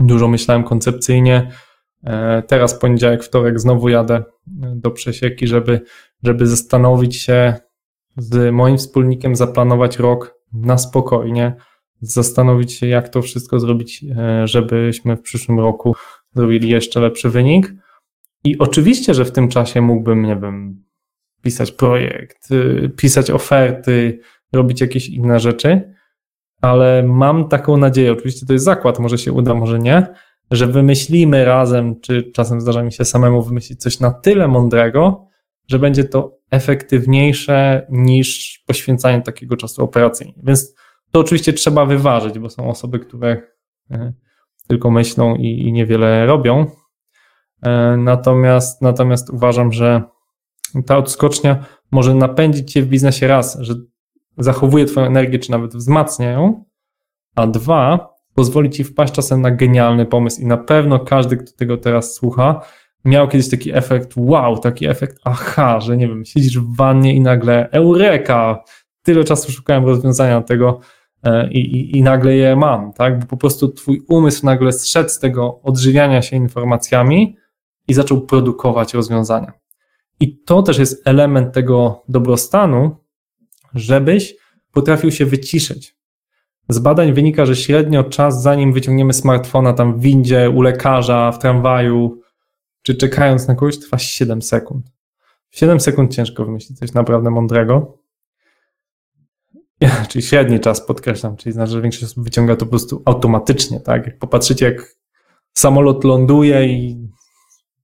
dużo myślałem koncepcyjnie. E, teraz poniedziałek, wtorek znowu jadę do przesieki, żeby, żeby zastanowić się z moim wspólnikiem, zaplanować rok na spokojnie, zastanowić się, jak to wszystko zrobić, e, żebyśmy w przyszłym roku zrobili jeszcze lepszy wynik. I oczywiście, że w tym czasie mógłbym, nie wiem, pisać projekt, y, pisać oferty, robić jakieś inne rzeczy, ale mam taką nadzieję, oczywiście to jest zakład, może się uda, może nie, że wymyślimy razem, czy czasem zdarza mi się samemu wymyślić coś na tyle mądrego, że będzie to efektywniejsze niż poświęcanie takiego czasu operacyjnie. Więc to oczywiście trzeba wyważyć, bo są osoby, które e, tylko myślą i, i niewiele robią. E, natomiast, natomiast uważam, że ta odskocznia może napędzić cię w biznesie raz, że zachowuje twoją energię, czy nawet wzmacnia ją, a dwa, pozwoli ci wpaść czasem na genialny pomysł i na pewno każdy, kto tego teraz słucha, miał kiedyś taki efekt wow, taki efekt aha, że nie wiem, siedzisz w wannie i nagle eureka, tyle czasu szukałem rozwiązania tego e, i, i, i nagle je mam, tak? Bo po prostu twój umysł nagle zszedł z tego odżywiania się informacjami i zaczął produkować rozwiązania. I to też jest element tego dobrostanu, żebyś potrafił się wyciszyć. Z badań wynika, że średnio czas, zanim wyciągniemy smartfona tam w windzie, u lekarza, w tramwaju, czy czekając na kogoś, trwa 7 sekund. W 7 sekund ciężko wymyślić coś naprawdę mądrego. Ja, <laughs> czyli średni czas podkreślam, czyli znaczy, że większość osób wyciąga to po prostu automatycznie, tak? Jak popatrzycie, jak samolot ląduje i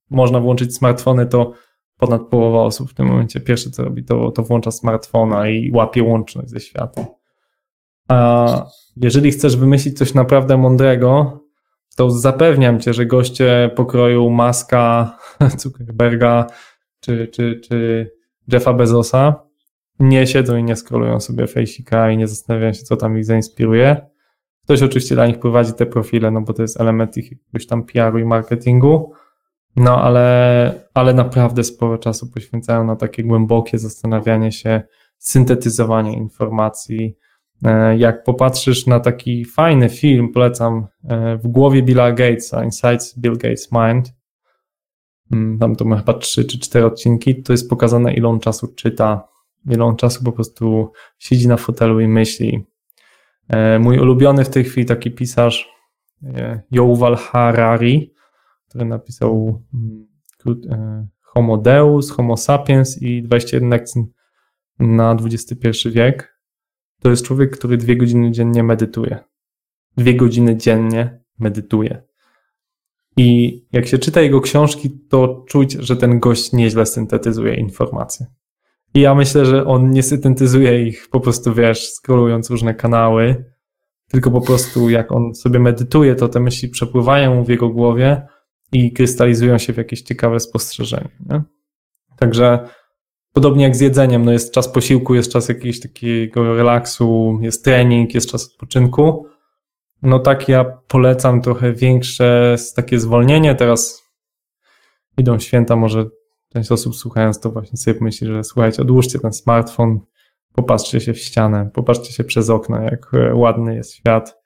można włączyć smartfony, to ponad połowa osób w tym momencie pierwsze co robi, to, to włącza smartfona i łapie łączność ze światem. A jeżeli chcesz wymyślić coś naprawdę mądrego, to zapewniam cię, że goście pokroju Maska, <laughs> Zuckerberga czy, czy, czy Jeffa Bezosa nie siedzą i nie scrollują sobie fejsika i nie zastanawiają się, co tam ich zainspiruje. Ktoś oczywiście dla nich prowadzi te profile, no bo to jest element ich jakiegoś tam PR-u i marketingu, no ale, ale naprawdę sporo czasu poświęcają na takie głębokie zastanawianie się, syntetyzowanie informacji, E, jak popatrzysz na taki fajny film, polecam, e, w głowie Billa Gatesa, Insights Bill Gates Mind, mm, tam to ma chyba trzy czy cztery odcinki, to jest pokazane, ile on czasu czyta, ile on czasu po prostu siedzi na fotelu i myśli. E, mój ulubiony w tej chwili taki pisarz, Yuval Harari, który napisał mm, Homo Deus, Homo Sapiens i 21 lekcji na XXI wiek to jest człowiek, który dwie godziny dziennie medytuje. Dwie godziny dziennie medytuje. I jak się czyta jego książki, to czuć, że ten gość nieźle syntetyzuje informacje. I ja myślę, że on nie syntetyzuje ich po prostu, wiesz, scrollując różne kanały, tylko po prostu jak on sobie medytuje, to te myśli przepływają w jego głowie i krystalizują się w jakieś ciekawe spostrzeżenie. Nie? Także Podobnie jak z jedzeniem, no jest czas posiłku, jest czas jakiegoś takiego relaksu, jest trening, jest czas odpoczynku. No tak ja polecam trochę większe takie zwolnienie. Teraz idą święta, może część osób słuchając to właśnie sobie myśli, że słuchajcie, odłóżcie ten smartfon, popatrzcie się w ścianę, popatrzcie się przez okno, jak ładny jest świat,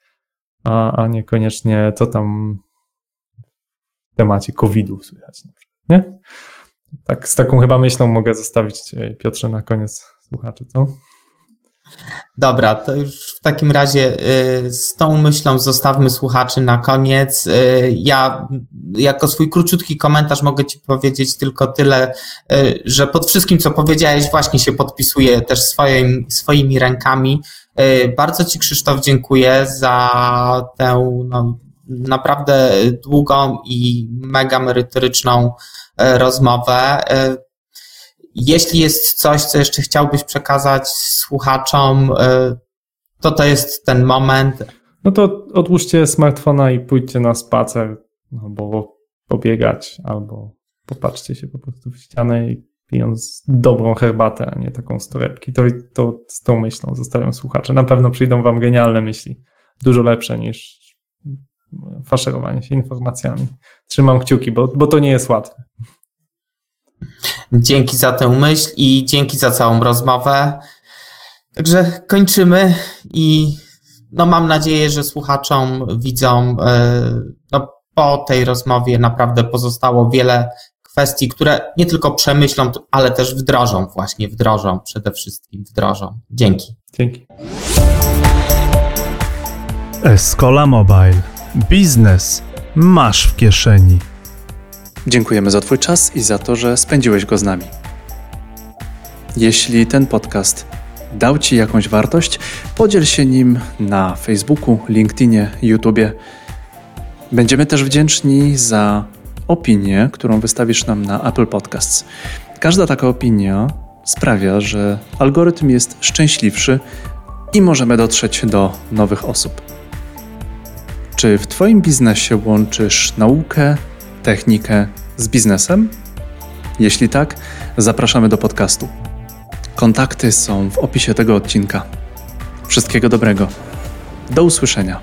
a, a niekoniecznie co tam temacie COVID-u słychać. Nie? tak z taką chyba myślą mogę zostawić Piotrze na koniec słuchaczy, co? Dobra, to już w takim razie y, z tą myślą zostawmy słuchaczy na koniec. Y, ja jako swój króciutki komentarz mogę Ci powiedzieć tylko tyle, y, że pod wszystkim, co powiedziałeś, właśnie się podpisuję też swoim, swoimi rękami. Bardzo Ci, Krzysztof, dziękuję za tę no, naprawdę długą i mega merytoryczną E, rozmowę. E, jeśli jest coś, co jeszcze chciałbyś przekazać słuchaczom, e, to to jest ten moment. No to odłóżcie smartfona i pójdźcie na spacer, albo pobiegać, albo popatrzcie się po prostu w ścianę i pijąc dobrą herbatę, a nie taką z torebki. To, to z tą myślą zostawiam słuchacze. Na pewno przyjdą wam genialne myśli. Dużo lepsze niż faszerowanie się informacjami. Trzymam kciuki, bo, bo to nie jest łatwe. Dzięki za tę myśl i dzięki za całą rozmowę. Także kończymy i no mam nadzieję, że słuchaczom, widzom e, no po tej rozmowie naprawdę pozostało wiele kwestii, które nie tylko przemyślą, ale też wdrożą, właśnie wdrożą, przede wszystkim wdrożą. Dzięki. Dzięki. Escola Mobile. Biznes masz w kieszeni. Dziękujemy za Twój czas i za to, że spędziłeś go z nami. Jeśli ten podcast dał Ci jakąś wartość, podziel się nim na Facebooku, LinkedInie, YouTubie. Będziemy też wdzięczni za opinię, którą wystawisz nam na Apple Podcasts. Każda taka opinia sprawia, że algorytm jest szczęśliwszy i możemy dotrzeć do nowych osób. Czy w Twoim biznesie łączysz naukę, technikę z biznesem? Jeśli tak, zapraszamy do podcastu. Kontakty są w opisie tego odcinka. Wszystkiego dobrego. Do usłyszenia.